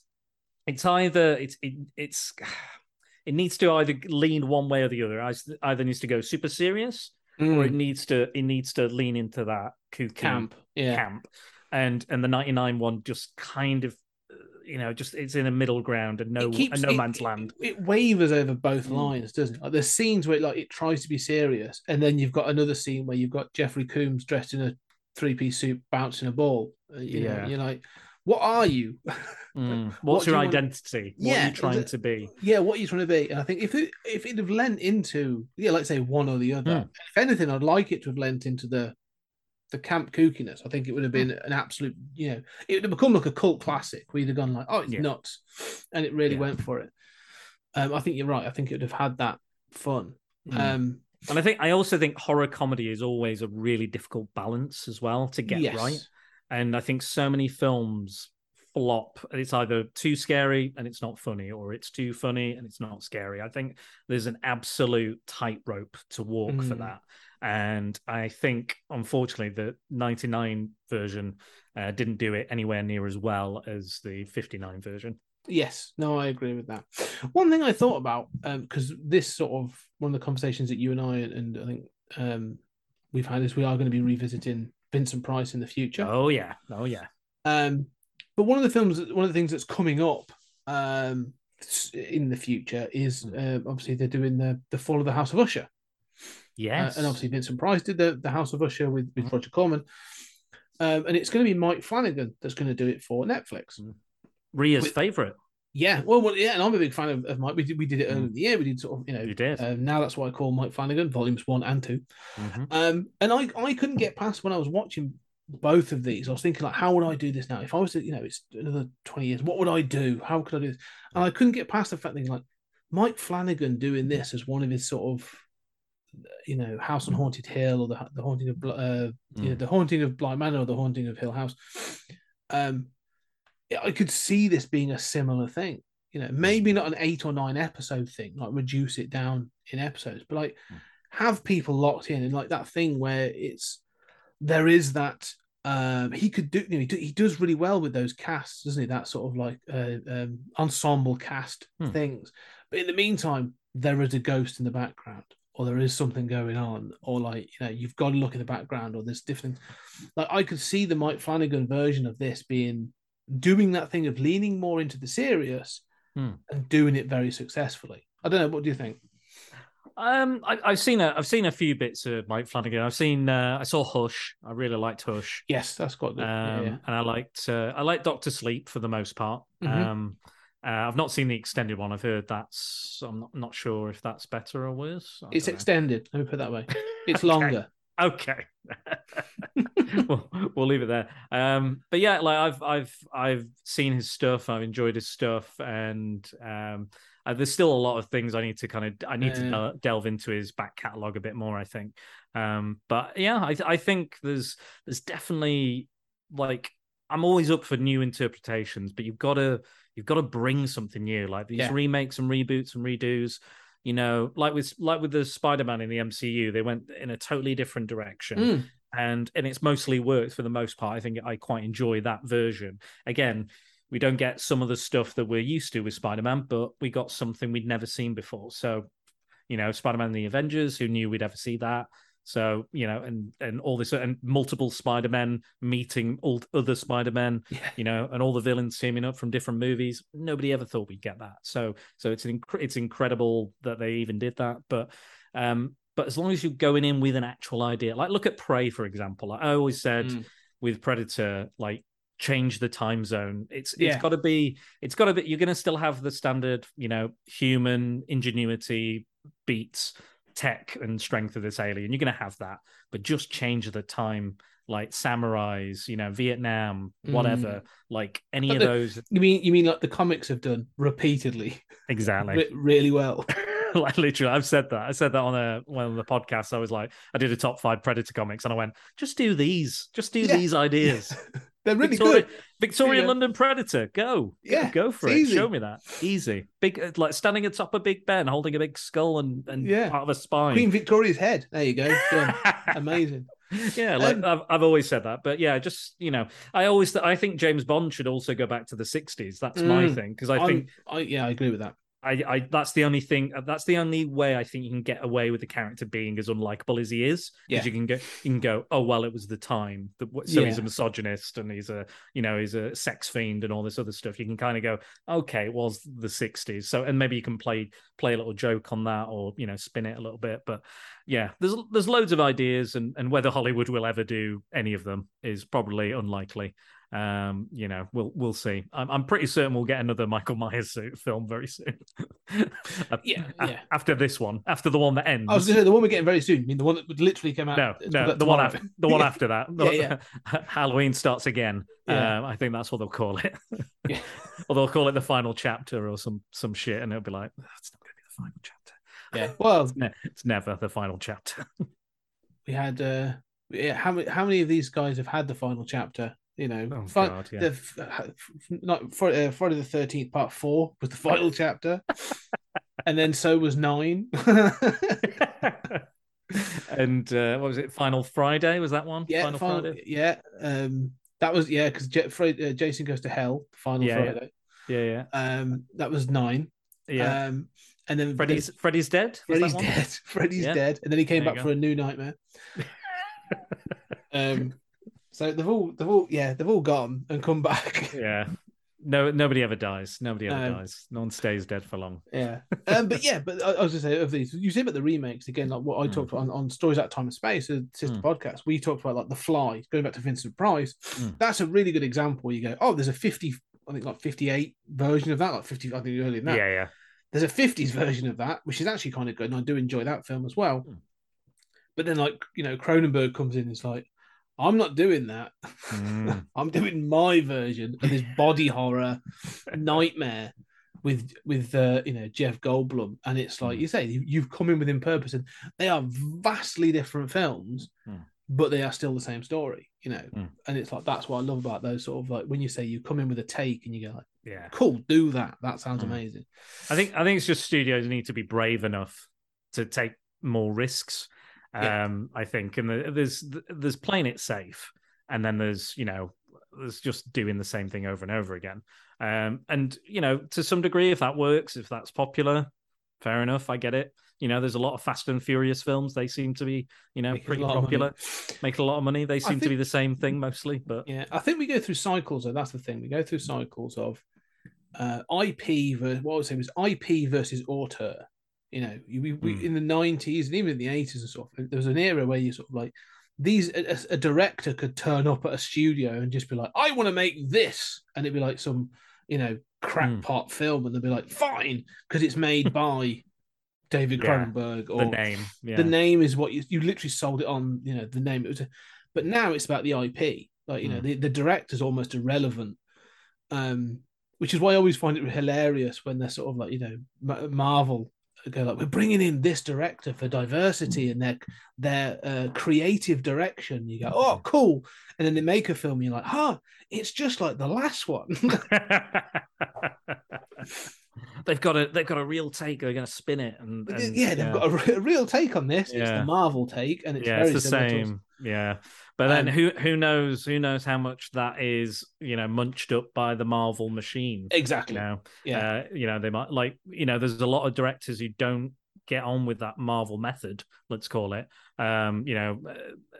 C: it's either it's it, it's it needs to either lean one way or the other Either- either needs to go super serious or it needs to it needs to lean into that kooky
B: Mm. camp. Yeah.
C: camp and and the 99 one just kind of uh, you know just it's in a middle ground and no
B: keeps-
C: and no
B: it-
C: man's land
B: It, it wavers over both
C: Mm.
B: lines, doesn't it? Like there's scenes where it, like it tries to be serious, and then you've got another scene where you've got Jeffrey Combs dressed in a three piece suit bouncing a ball. Uh, you
C: Yeah.
B: know, you're like, what are you?
C: Mm. What's
B: do
C: your
B: you want-
C: identity? What are you trying to be?
B: yeah, what are you trying to be? And I think if it if it'd have lent into yeah, let's say one or the other.
C: Hmm.
B: If anything, I'd like it to have lent into the the camp kookiness. I think it would have been an absolute, you know, it would have become like a cult classic. We'd have gone like, oh, it's
C: Yeah.
B: nuts, and it really
C: Yeah.
B: went for it. Um, I think you're right. I think it would have had that fun.
C: Mm.
B: Um,
C: And I think I also think horror comedy is always a really difficult balance as well to get
B: yes.
C: right. And I think so many films flop. It's either too scary and it's not funny, or it's too funny and it's not scary. I think there's an absolute tightrope to walk for
B: Mm.
C: that. And I think, unfortunately, the 99 version uh, didn't do it anywhere near as well as the 59 version.
B: Yes, no, I agree with that. One thing I thought about, because this sort of one of the conversations that you and I and I think um, we've had is we are going to be revisiting Vincent Price in the future.
C: Oh, yeah. Oh, yeah.
B: Um, but one of the films, one of the things that's coming up um, in the future is uh, obviously they're doing the the Fall of the House of Usher,
C: Yes.
B: uh, and obviously Vincent Price did the the House of Usher with with
C: Mhm.
B: Roger Corman, um, and it's going to be Mike Flanagan that's going to do it for Netflix.
C: Ria's
B: with-
C: favorite.
B: Yeah, well, well, yeah, and I'm a big fan of, of Mike. We did we did it earlier
C: Mm.
B: in the year. We did sort of you know
C: You did.
B: um, now that's what I call Mike Flanagan volumes one and two.
C: Mhm.
B: Um, and I I couldn't get past when I was watching both of these. I was thinking like, how would I do this now? If I was to, you know, it's another twenty years. What would I do? How could I do this? And I couldn't get past the fact that like Mike Flanagan doing this as one of his sort of, you know, House on Haunted Hill or the the haunting of uh, you know,
C: Mm.
B: the haunting of Bly Manor or the haunting of Hill House. Um, I could see this being a similar thing. You know, maybe not an eight or nine episode thing, like reduce it down in episodes, but like
C: Mm.
B: have people locked in and like that thing where it's there is that um he could do you know, he, do, he does really well with those casts doesn't he that sort of like uh, um ensemble cast
C: Hmm.
B: things but in the meantime there is a ghost in the background or there is something going on or like you know you've got to look in the background or there's different like i could see the mike flanagan version of this being doing that thing of leaning more into the serious
C: Hmm.
B: and doing it very successfully i don't know what do you think
C: Um, I, I've seen a, I've seen a few bits of Mike Flanagan. I've seen, uh, I saw Hush. I really liked Hush.
B: yes that's quite good
C: Um,
B: yeah,
C: and I liked, uh, I liked Doctor Sleep for the most part.
B: Mhm.
C: Um, uh, I've not seen the extended one. I've heard that's, I'm not, not sure if that's better or worse. I
B: it's extended let me put it that way it's
C: Okay.
B: longer
C: Okay. we'll, we'll leave it there. Um, but yeah, like I've I've I've seen his stuff. I've enjoyed his stuff, and um, uh, there's still a lot of things I need to kind of I need to del- delve into his back catalog a bit more. I think. Um, but yeah, I I think there's there's definitely like I'm always up for new interpretations, but you've got to you've got to bring something new, like these
B: Yeah.
C: remakes and reboots and redos. You know, like with like with the Spider-Man in the MCU, they went in a totally different direction
B: Mm.
C: and and it's mostly worked for the most part. I think I quite enjoy that version. Again, we don't get some of the stuff that we're used to with Spider-Man, but we got something we'd never seen before. So, you know, Spider-Man and the Avengers, who knew we'd ever see that? So, you know, and and all this and multiple Spider-Men meeting all other Spider-Men,
B: Yeah.
C: you know, and all the villains teaming up from different movies. Nobody ever thought we'd get that. So, so it's an inc- it's incredible that they even did that. But, um, but as long as you're going in with an actual idea, like look at Prey for example. Like I always said
B: Mm.
C: with Predator, like change the time zone. It's it's
B: Yeah.
C: got to be it's got to be. You're going to still have the standard, you know, human ingenuity beats tech and strength of this alien. You're going to have that, but just change the time. Like samurais, you know, Vietnam, mm. whatever, like any
B: But
C: of
B: the-
C: those.
B: You mean you mean like the comics have done repeatedly,
C: Exactly.
B: re- really well?
C: like literally, I've said that. I said that on a one of the podcasts. I was like, I did a top five Predator comics, and I went, just do these, just do
B: Yeah.
C: these ideas.
B: They're really
C: Victoria,
B: good.
C: Victorian
B: Yeah.
C: London Predator, go,
B: Yeah,
C: go for it.
B: easy.
C: Show me that, easy, big, uh, like standing atop a Big Ben, holding a big skull and and
B: Yeah.
C: part of a spine.
B: Queen Victoria's head. There you go. Amazing.
C: yeah, like
B: Um,
C: I've, I've always said that, but yeah, just you know, I always I think James Bond should also go back to the '60s. That's my
B: Mm.
C: thing because I
B: I'm-
C: think
B: I yeah, I agree with that.
C: I, I that's the only thing. Uh, that's the only way I think you can get away with the character being as unlikable as he is.
B: Yeah.
C: Because you can go, you can go, oh well, it was the time. That, so he's a misogynist and he's a, you know, he's a sex fiend and all this other stuff. You can kind of go, okay, it was the '60s. So and maybe you can play play a little joke on that or you know spin it a little bit. But yeah, there's there's loads of ideas and and whether Hollywood will ever do any of them is probably unlikely. Um, you know, we'll we'll see. I'm I'm pretty certain we'll get another Michael Myers suit film very soon.
B: Yeah, yeah.
C: After this one, after the one that ends.
B: I was going to say the one we're getting very soon. I mean, the one that would literally come out.
C: no, no, the one after the one after that.
B: Yeah,
C: Halloween starts again.
B: Yeah.
C: Um, I think that's what they'll call it.
B: Yeah.
C: or they'll call it the final chapter or some some shit, and it'll be like that's not going to be the final chapter.
B: Yeah. Well,
C: It's, ne- it's never the final chapter.
B: we had uh yeah how many how many of these guys have had the final chapter you know
C: Oh,
B: fi-
C: God, yeah.
B: the not Fri- uh, friday the 13th part four was the final chapter and then so was nine
C: and uh, what was it? Final Friday was that one?
B: yeah
C: Final,
B: final,
C: Friday.
B: yeah um that was yeah because J- Fri- uh, jason goes to hell final
C: Yeah, yeah.
B: friday
C: Yeah, yeah,
B: um that was nine
C: yeah.
B: um and then
C: Freddy's Freddy's dead.
B: Freddy's dead. Freddy's
C: Yeah.
B: dead, and then he came
C: There
B: back for a new nightmare. um, so they've all, they've all, yeah, they've all gone and come back.
C: Yeah. No, nobody ever dies. Nobody ever
B: No.
C: dies. No one stays dead for long.
B: Yeah, um, but yeah, but I, I was gonna say of these, you see, about the remakes again, like what I
C: Mm.
B: talked about on, on stories at time and space, a sister
C: Mm.
B: podcast. We talked about like the Fly, going back to Vincent Price.
C: Mm.
B: That's a really good example. You go, oh, there's a fifty, I think like fifty-eight version of that, like fifty, I think earlier than that.
C: Yeah, yeah.
B: There's a fifties version of that, which is actually kind of good, and I do enjoy that film as well.
C: Mm.
B: But then, like you know, Cronenberg comes in, and it's like, I'm not doing that.
C: Mm.
B: I'm doing my version of this body horror nightmare with with uh, you know Jeff Goldblum, and it's like
C: Mm.
B: you say, you- you've come in with in purpose, and they are vastly different films,
C: Mm.
B: but they are still the same story, you know.
C: Mm.
B: And it's like that's what I love about those sort of like when you say you come in with a take and you go like,
C: Yeah.
B: cool, do that. That sounds
C: Mm.
B: amazing.
C: I think I think it's just studios need to be brave enough to take more risks.
B: Yeah.
C: Um, I think, and the- there's there's playing it safe, and then there's you know there's just doing the same thing over and over again. Um, and you know to some degree, if that works, if that's popular, fair enough. I get it. You know, there's a lot of Fast and Furious films. They seem to be you know
B: a
C: pretty
B: lot of money.
C: popular, make a lot of money. They seem to be the same thing mostly, but
B: Yeah, I think we go through cycles. Though that's the thing. We go through cycles of uh, IP versus what I would say was IP versus auteur. You know, we, we,
C: Hmm.
B: in the nineties and even in the eighties and stuff, there was an era where you sort of like these a, a director could turn up at a studio and just be like, "I want to make this," and it'd be like some you know
C: Hmm.
B: crackpot film, and they'd be like, "Fine," because it's made by David
C: Yeah,
B: Cronenberg or
C: the name, yeah,
B: the name is what you, you literally sold it on you know the name it was but now it's about the ip like you know
C: Mm.
B: the, the director's almost irrelevant um which is why i always find it hilarious when they're sort of like you know marvel go like we're bringing in this director for diversity and their their uh, creative direction. You go oh cool. And then they make a film you're like huh it's just like the last one
C: they've got a they've got a real take. They're going to spin it, and, and
B: yeah they've got a, re- a real take on this it's the marvel take and it's
C: yeah,
B: very
C: it's the
B: similar to-
C: same. Yeah, but then
B: Um,
C: who who knows? Who knows how much that is? You know, munched up by the Marvel machine.
B: exactly
C: You know,
B: yeah
C: uh, you know they might like you know. There's a lot of directors who don't get on with that Marvel method. Let's call it. Um, you know,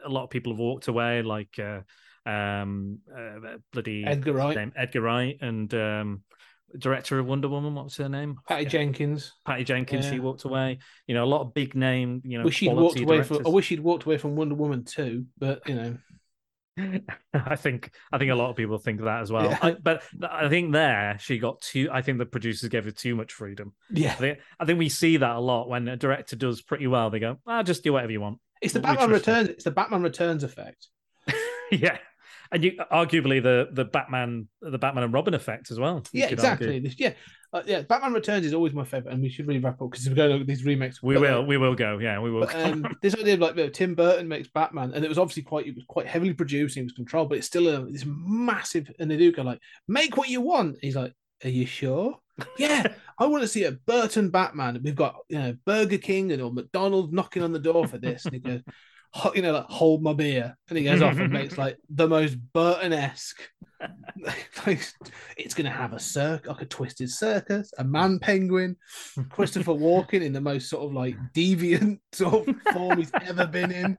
C: a lot of people have walked away, like uh, um, uh, bloody
B: edgar wright
C: Edgar Wright and um, director of Wonder Woman. What was her name?
B: Patty
C: Yeah.
B: Jenkins.
C: Patty Jenkins. She walked away. You know, a lot of big name. You know,
B: wish he'd walked away from. I wish he'd walked away from Wonder Woman too, but you know,
C: I think I think a lot of people think that as well.
B: Yeah.
C: I, but I think there she got too. I think the producers gave her too much freedom. I
B: yeah,
C: think, I think we see that a lot when a director does pretty well. They go, "I'll "Ah, just do whatever you want."
B: it's the Batman. Returns. It's the Batman Returns effect.
C: yeah, and you arguably the the Batman the Batman and Robin effect as well.
B: Yeah, exactly.
C: argue.
B: This- yeah, uh, yeah. Batman Returns is always my favorite, and we should really wrap up because we're going over these remakes.
C: We will,
B: like,
C: we will go. Yeah, we will.
B: But, um, this idea of like you know, Tim Burton makes Batman, and it was obviously quite it was quite heavily produced, and it was controlled, but it's still a this massive. And they do go like, make what you want. He's like, are you sure? yeah, I want to see a Burton Batman. We've got you know Burger King and or McDonald's knocking on the door for this. And he goes, "Ho- you know, like hold my beer, and he goes off and makes like the most Burton esque. It's gonna have a circ, like a twisted circus, a man penguin, Christopher Walken in the most sort of like deviant sort of form he's ever been in.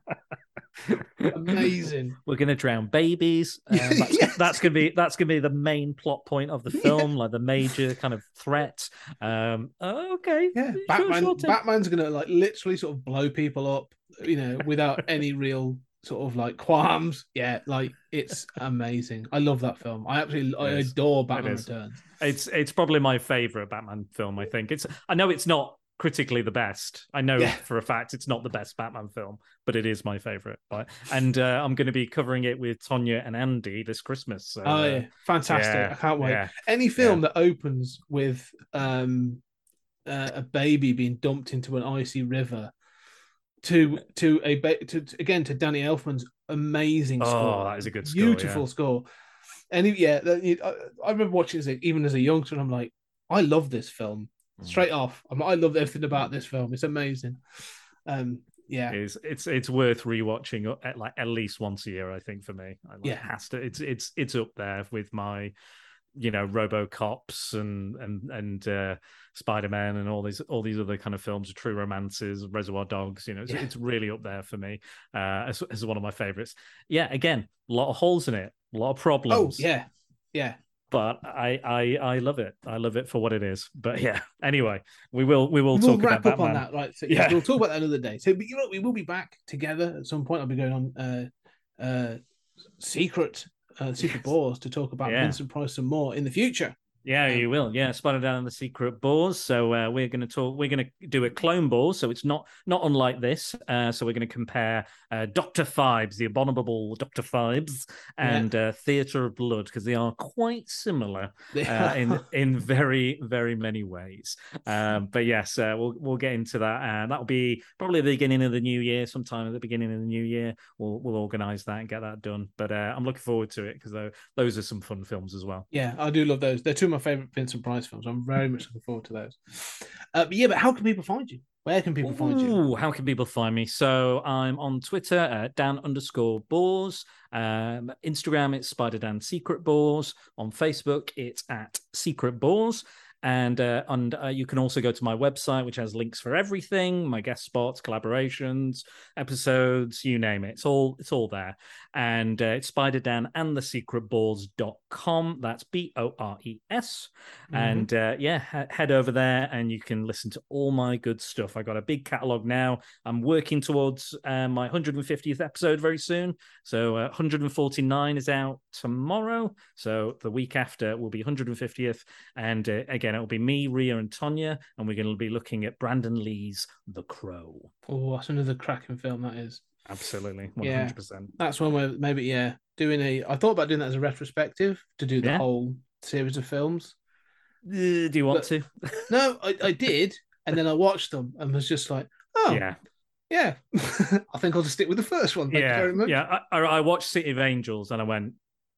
B: Amazing.
C: We're gonna drown babies. Um, that's,
B: Yes.
C: that's gonna be that's gonna be the main plot point of the film, like the major kind of threat. Um, okay,
B: Yeah, Batman.
C: sure.
B: Batman's gonna like literally sort of blow people up, you know, without any real sort of like qualms. Yeah, like it's amazing. I love that film. I absolutely I adore Batman
C: is.
B: Returns.
C: It's it's probably my favorite Batman film. I think it's. I know it's not critically the best. I know
B: Yeah.
C: for a fact it's not the best Batman film, but it is my favorite. But and uh, I'm going to be covering it with Tonya and Andy this Christmas. So,
B: Oh
C: uh,
B: yeah, fantastic!
C: yeah,
B: I can't wait. Any film that opens with um uh, a baby being dumped into an icy river to to a to, to- again to Danny Elfman's amazing score.
C: Oh,
B: score.
C: that is a good score,
B: beautiful
C: yeah.
B: score. And yeah, I, I remember watching this even as a youngster, and I'm like, I love this film
C: Mm.
B: straight off. I'm, I love everything about this film. It's amazing. Um, yeah,
C: is it's it's worth rewatching at like at least once a year. I think for me, I, like,
B: Yeah.
C: it has to. It's it's it's up there with my, you know, RoboCops and and and uh, Spider Man and all these all these other kind of films, True Romances, Reservoir Dogs. You know, it's,
B: Yeah.
C: it's really up there for me uh, as as one of my favorites. Yeah, again, a lot of holes in it, a lot of problems
B: Oh
C: problems.
B: yeah, yeah.
C: But I, I I love it. I love it for what it is. But yeah. Anyway, we will we will
B: we'll
C: talk
B: wrap
C: about
B: up on that, right? So, yeah, we'll talk about that another day. So, but you know, we will be back together at some point. I'll be going on uh, uh, secret, uh,
C: Yes.
B: bores to talk about
C: Yeah.
B: Vincent Price and more in the future.
C: Yeah, you will. Yeah, Spider Dan and the Secret Bores. So uh, we're going to talk. We're going to do a clone ball. So it's not not unlike this. Uh, so we're going to compare uh, Doctor Phibes, the abominable Doctor Phibes, and uh, Theatre of Blood because they are quite similar uh, in in very very many ways. Um, but yes, uh, we'll we'll get into that, and that'll be probably the beginning of the new year. Sometime at the beginning of the new year, we'll we'll organise that and get that done. But uh, I'm looking forward to it because those are some fun films as well.
B: Yeah, I do love those. They're two of my favorite Vincent Price films. I'm very much looking forward to those. Uh, but yeah, but how can people find you? Where can people find you?
C: Ooh, how can people find me? So I'm on Twitter at Dan underscore Bores. Um, Instagram, it's Spider Dan Secret Bores. On Facebook, it's at Secret Bores. And uh, and uh, you can also go to my website, which has links for everything: my guest spots, collaborations, episodes, you name it. It's all it's all there. And uh, it's Spider Dan and the Secret Bores.com. That's B O R E S. And uh, yeah, he- head over there and you can listen to all my good stuff. I got a big catalog now. I'm working towards uh, my 150th episode very soon. So uh, 149 is out tomorrow. So the week after will be 150th. And uh, again, it'll be me, Ria, and Tonya. And we're going to be looking at Brandon Lee's The Crow.
B: Oh, that's another cracking film that is.
C: Absolutely. 100%.
B: Yeah. That's one where maybe yeah, doing a. I thought about doing that as a retrospective to do the
C: Yeah.
B: whole series of films.
C: Uh, do you want to?
B: No, I, I did, and then I watched them and was just like, oh
C: Yeah.
B: yeah, I think I'll just stick with the first one. Thank you
C: yeah.
B: very much.
C: Yeah. I, I watched City of Angels and I went,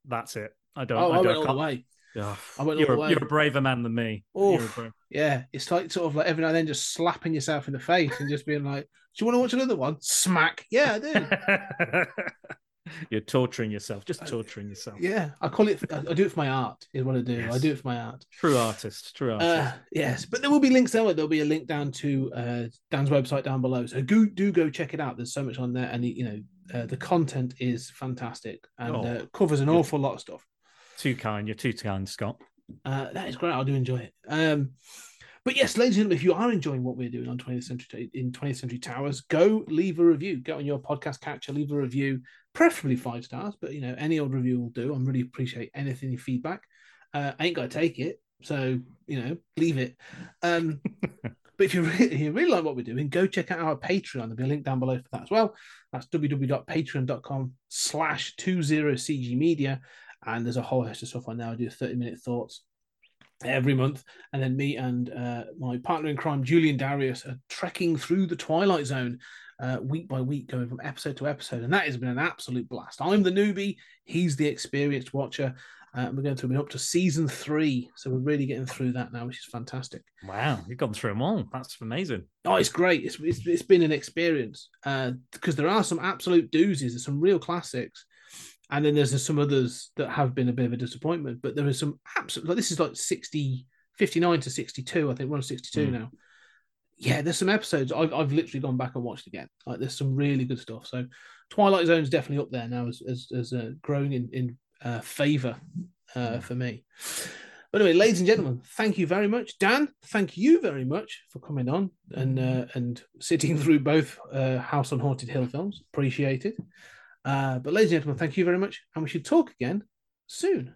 C: that's it. I don't.
B: Oh, I,
C: I, don't
B: all the way.
C: Ugh,
B: I went
C: you're,
B: the
C: a,
B: way.
C: you're a braver man than me.
B: Oh,
C: You're a brave-
B: yeah. It's like sort of like every now and then just slapping yourself in the face and just being like, "Do you want to watch another one?" Smack. Yeah, I do.
C: you're torturing yourself, just torturing yourself.
B: yeah, I call it. I, I do it for my art. Is what I do. I do it for my art.
C: True artist, true artist.
B: Uh, yes, but there will be links there. There'll be a link down to uh, Dan's website down below. So go, do go check it out. There's so much on there, and you know uh, the content is fantastic and
C: Oh.
B: uh, covers an awful lot of stuff.
C: Too kind. You're too kind, Scott.
B: Uh, that is great. I do enjoy it. Um, but yes, ladies and gentlemen, if you are enjoying what we're doing on 20th Century in 20th Century Towers, go leave a review. Go on your podcast catcher, leave a review, preferably five stars, but you know any old review will do. I'm really appreciate anything feedback. Uh, I ain't got to take it, so you know, leave it. Um, but if you really, if you really like what we're doing, go check out our Patreon. There'll be a link down below for that as well. That's www.patreon.com slash 20cg media. And there's a whole host of stuff on there. I do 30 minute thoughts every month. And then me and uh, my partner in crime, Julian Darius, are trekking through the Twilight Zone uh, week by week, going from episode to episode. And that has been an absolute blast. I'm the newbie, he's the experienced watcher. Uh, we're going through, we're up to season three. So we're really getting through that now, which is fantastic.
C: Wow, you've gone through them all. That's amazing.
B: Oh, it's great. It's, it's, it's been an experience because there are some absolute doozies, there's some real classics. And then there's some others that have been a bit of a disappointment, but there is some absolute, like this is like 60, 59 to 62. I think we're on 62
C: Mm.
B: now. Yeah, there's some episodes I've, I've literally gone back and watched again. Like there's some really good stuff. So Twilight Zone is definitely up there now as as, as uh, growing in in uh, favor uh, for me. But anyway, ladies and gentlemen, thank you very much, Dan. Thank you very much for coming on and uh, and sitting through both uh, House on Haunted Hill films. Appreciate it. Uh, but ladies and gentlemen, thank you very much, and we should talk again soon.